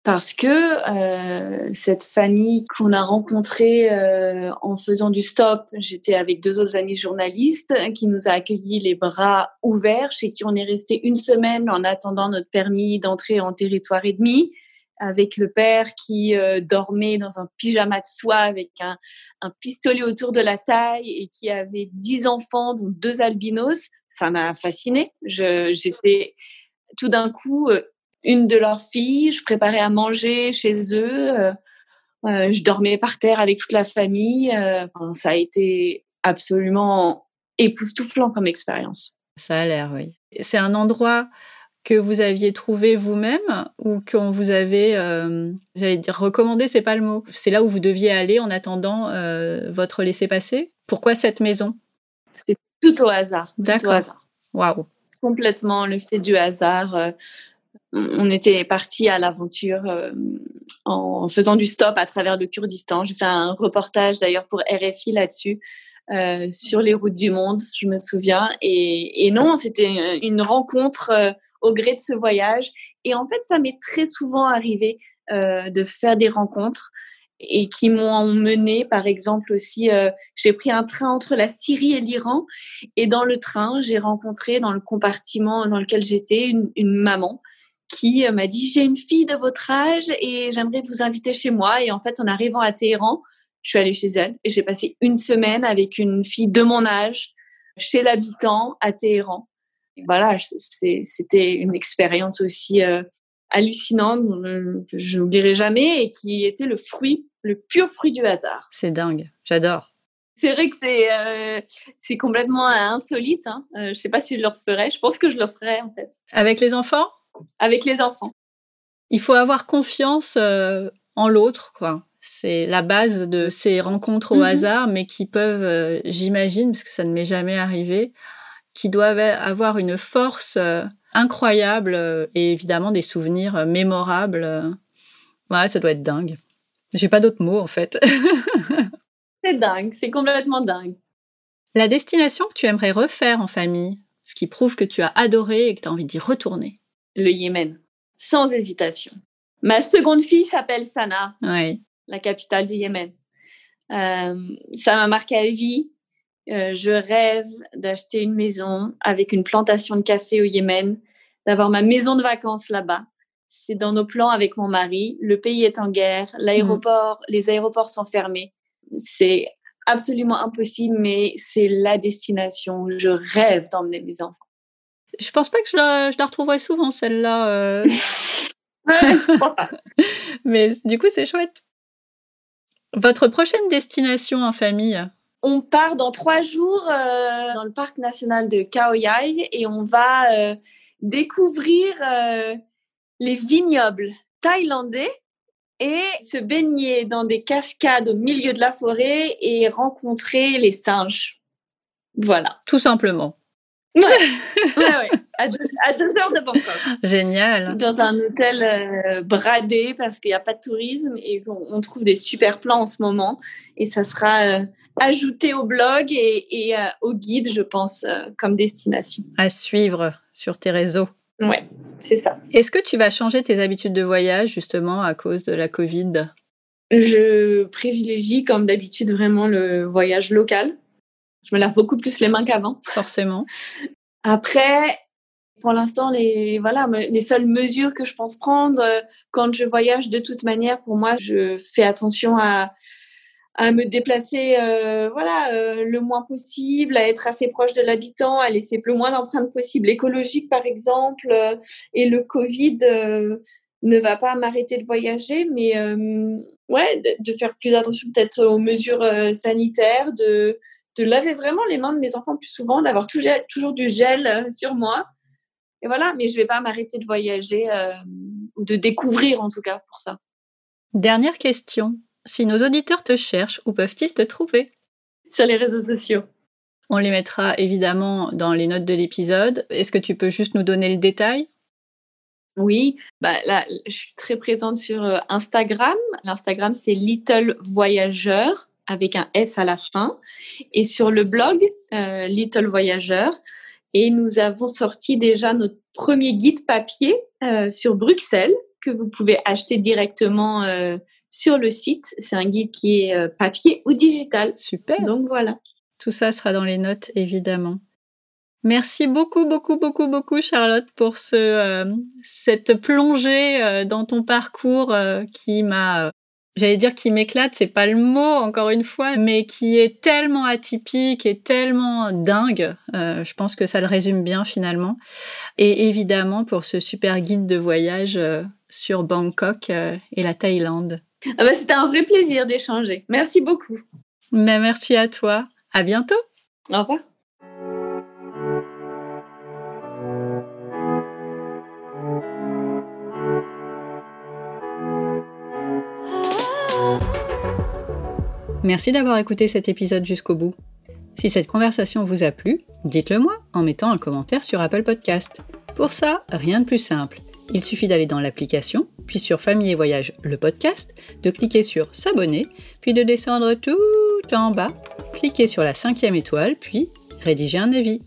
[SPEAKER 2] Parce que euh, cette famille qu'on a rencontrée euh, en faisant du stop, j'étais avec deux autres amis journalistes qui nous a accueillis les bras ouverts, chez qui on est resté une semaine en attendant notre permis d'entrer en territoire ennemi, avec le père qui euh, dormait dans un pyjama de soie avec un, pistolet autour de la taille et qui avait dix enfants, dont deux albinos. Ça m'a fascinée. J'étais tout d'un coup une de leurs filles. Je préparais à manger chez eux. euh, euh, je dormais par terre avec toute la famille. euh, enfin, ça a été absolument époustouflant comme expérience.
[SPEAKER 1] Ça a l'air, oui. C'est un endroit que vous aviez trouvé vous-même ou qu'on vous avait, euh, j'allais dire recommandé, c'est pas le mot. C'est là où vous deviez aller en attendant euh, votre laissez-passer? Pourquoi cette maison?
[SPEAKER 2] C'était tout au hasard. Tout au hasard.
[SPEAKER 1] Waouh.
[SPEAKER 2] Complètement le fait du hasard. On était parti à l'aventure euh, en faisant du stop à travers le Kurdistan. J'ai fait un reportage d'ailleurs pour RFI là-dessus, euh, sur les routes du monde, je me souviens. Et, non, c'était une rencontre euh, au gré de ce voyage. Et en fait, ça m'est très souvent arrivé de faire des rencontres et qui m'ont mené, par exemple aussi, j'ai pris un train entre la Syrie et l'Iran. Et dans le train, j'ai rencontré dans le compartiment dans lequel j'étais une maman qui euh, m'a dit j'ai une fille de votre âge et j'aimerais vous inviter chez moi. Et en fait, en arrivant à Téhéran, je suis allée chez elle et j'ai passé une semaine avec une fille de mon âge chez l'habitant à Téhéran. Et voilà, c'était une expérience aussi euh, hallucinante que je n'oublierai jamais et qui était le fruit, le pur fruit du hasard.
[SPEAKER 1] C'est dingue. J'adore.
[SPEAKER 2] C'est vrai que c'est euh, c'est complètement insolite. Hein. Euh, je sais pas si je le referais. Je pense que je le ferais en fait
[SPEAKER 1] Avec les enfants,
[SPEAKER 2] avec les enfants.
[SPEAKER 1] il faut avoir confiance euh, en l'autre, quoi. C'est la base de ces rencontres au
[SPEAKER 2] Mhm.
[SPEAKER 1] hasard, mais qui peuvent, euh, j'imagine, parce que ça ne m'est jamais arrivé, qui doivent avoir une force euh, incroyable et évidemment des souvenirs mémorables. Ouais, ça doit être dingue. J'ai pas d'autres mots en fait.
[SPEAKER 2] C'est dingue, c'est complètement dingue.
[SPEAKER 1] La destination que tu aimerais refaire en famille, ce qui prouve que tu as adoré et que tu as envie d'y retourner.
[SPEAKER 2] Le Yémen, sans hésitation. Ma seconde fille s'appelle Sana.
[SPEAKER 1] Oui.
[SPEAKER 2] la capitale du Yémen. Euh, ça m'a marqué à vie. Euh, je rêve d'acheter une maison avec une plantation de café au Yémen, d'avoir ma maison de vacances là-bas. C'est dans nos plans avec mon mari. Le pays est en guerre, l'aéroport, les aéroports sont fermés. C'est absolument impossible, mais c'est la destination. Je rêve d'emmener mes enfants.
[SPEAKER 1] Je pense pas que je la, je la retrouverai souvent celle-là. Euh. mais du coup, c'est chouette. Votre prochaine destination en famille?
[SPEAKER 2] On part dans trois jours euh, dans le parc national de Khao Yai et on va euh, découvrir les vignobles thaïlandais et se baigner dans des cascades au milieu de la forêt et rencontrer les singes. Voilà.
[SPEAKER 1] Tout simplement.
[SPEAKER 2] Ouais, ouais, À, deux, heures de Bangkok.
[SPEAKER 1] Génial.
[SPEAKER 2] Dans un hôtel euh, bradé parce qu'il n'y a pas de tourisme et on, trouve des super plans en ce moment. Et ça sera euh, ajouté au blog et, euh, au guide, je pense, comme destination.
[SPEAKER 1] À suivre sur tes réseaux.
[SPEAKER 2] Ouais, c'est ça.
[SPEAKER 1] Est-ce que tu vas changer tes habitudes de voyage justement à cause de la Covid?
[SPEAKER 2] Je privilégie comme d'habitude vraiment le voyage local. Je me lave beaucoup plus les mains qu'avant.
[SPEAKER 1] Forcément.
[SPEAKER 2] Après, pour l'instant, les, voilà, les seules mesures que je pense prendre euh, quand je voyage de toute manière, pour moi, je fais attention à, à me déplacer euh, voilà euh, le moins possible, à être assez proche de l'habitant, à laisser le moins d'empreintes possible écologiques par exemple. Euh, et le Covid ne va pas m'arrêter de voyager, mais ouais, de, faire plus attention peut-être aux mesures sanitaires, de, de laver vraiment les mains de mes enfants plus souvent, d'avoir toujours, toujours du gel sur moi. Et voilà, mais je vais pas m'arrêter de voyager ou de découvrir en tout cas pour ça.
[SPEAKER 1] Dernière question. Si nos auditeurs te cherchent, où peuvent-ils te trouver?
[SPEAKER 2] Sur les réseaux sociaux.
[SPEAKER 1] On les mettra évidemment dans les notes de l'épisode. Est-ce que tu peux juste nous donner le détail?
[SPEAKER 2] Oui, bah là, je suis très présente sur euh, Instagram. L'Instagram, c'est Little Voyageur avec un S à la fin. Et sur le blog, euh, Little Voyageur. Et nous avons sorti déjà notre premier guide papier euh, sur Bruxelles que vous pouvez acheter directement sur le site. C'est un guide qui est euh, papier ou digital.
[SPEAKER 1] Super.
[SPEAKER 2] Donc voilà.
[SPEAKER 1] Tout ça sera dans les notes, évidemment. Merci beaucoup, beaucoup, beaucoup, beaucoup, Charlotte, pour ce, euh, cette plongée euh, dans ton parcours qui m'a, j'allais dire qui m'éclate, c'est pas le mot, encore une fois, mais qui est tellement atypique et tellement dingue. je pense que ça le résume bien finalement. Et évidemment pour ce super guide de voyage sur Bangkok et la Thaïlande.
[SPEAKER 2] Ah bah, c'était un vrai plaisir d'échanger. Merci beaucoup.
[SPEAKER 1] Mais merci à toi. À bientôt.
[SPEAKER 2] Au revoir.
[SPEAKER 1] Merci d'avoir écouté cet épisode jusqu'au bout. Si cette conversation vous a plu, dites-le moi en mettant un commentaire sur Apple Podcast. Pour ça, rien de plus simple. Il suffit d'aller dans l'application, puis sur Famille et Voyage, le podcast, de cliquer sur S'abonner, puis de descendre tout en bas, cliquer sur la cinquième étoile, puis rédiger un avis.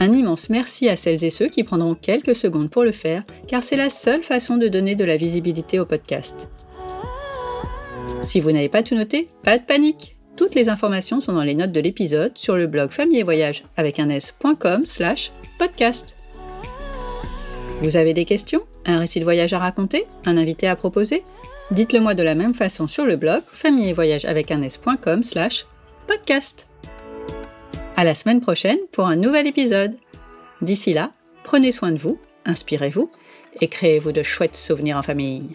[SPEAKER 1] Un immense merci à celles et ceux qui prendront quelques secondes pour le faire, car c'est la seule façon de donner de la visibilité au podcast. Si vous n'avez pas tout noté, pas de panique Toutes les informations sont dans les notes de l'épisode sur le blog famille et voyage avec un s.com slash podcast. Vous avez des questions? Un récit de voyage à raconter? Un invité à proposer? Dites-le moi de la même façon sur le blog famille et voyage avec un s.com slash podcast. À la semaine prochaine pour un nouvel épisode. D'ici là, prenez soin de vous, inspirez-vous et créez-vous de chouettes souvenirs en famille.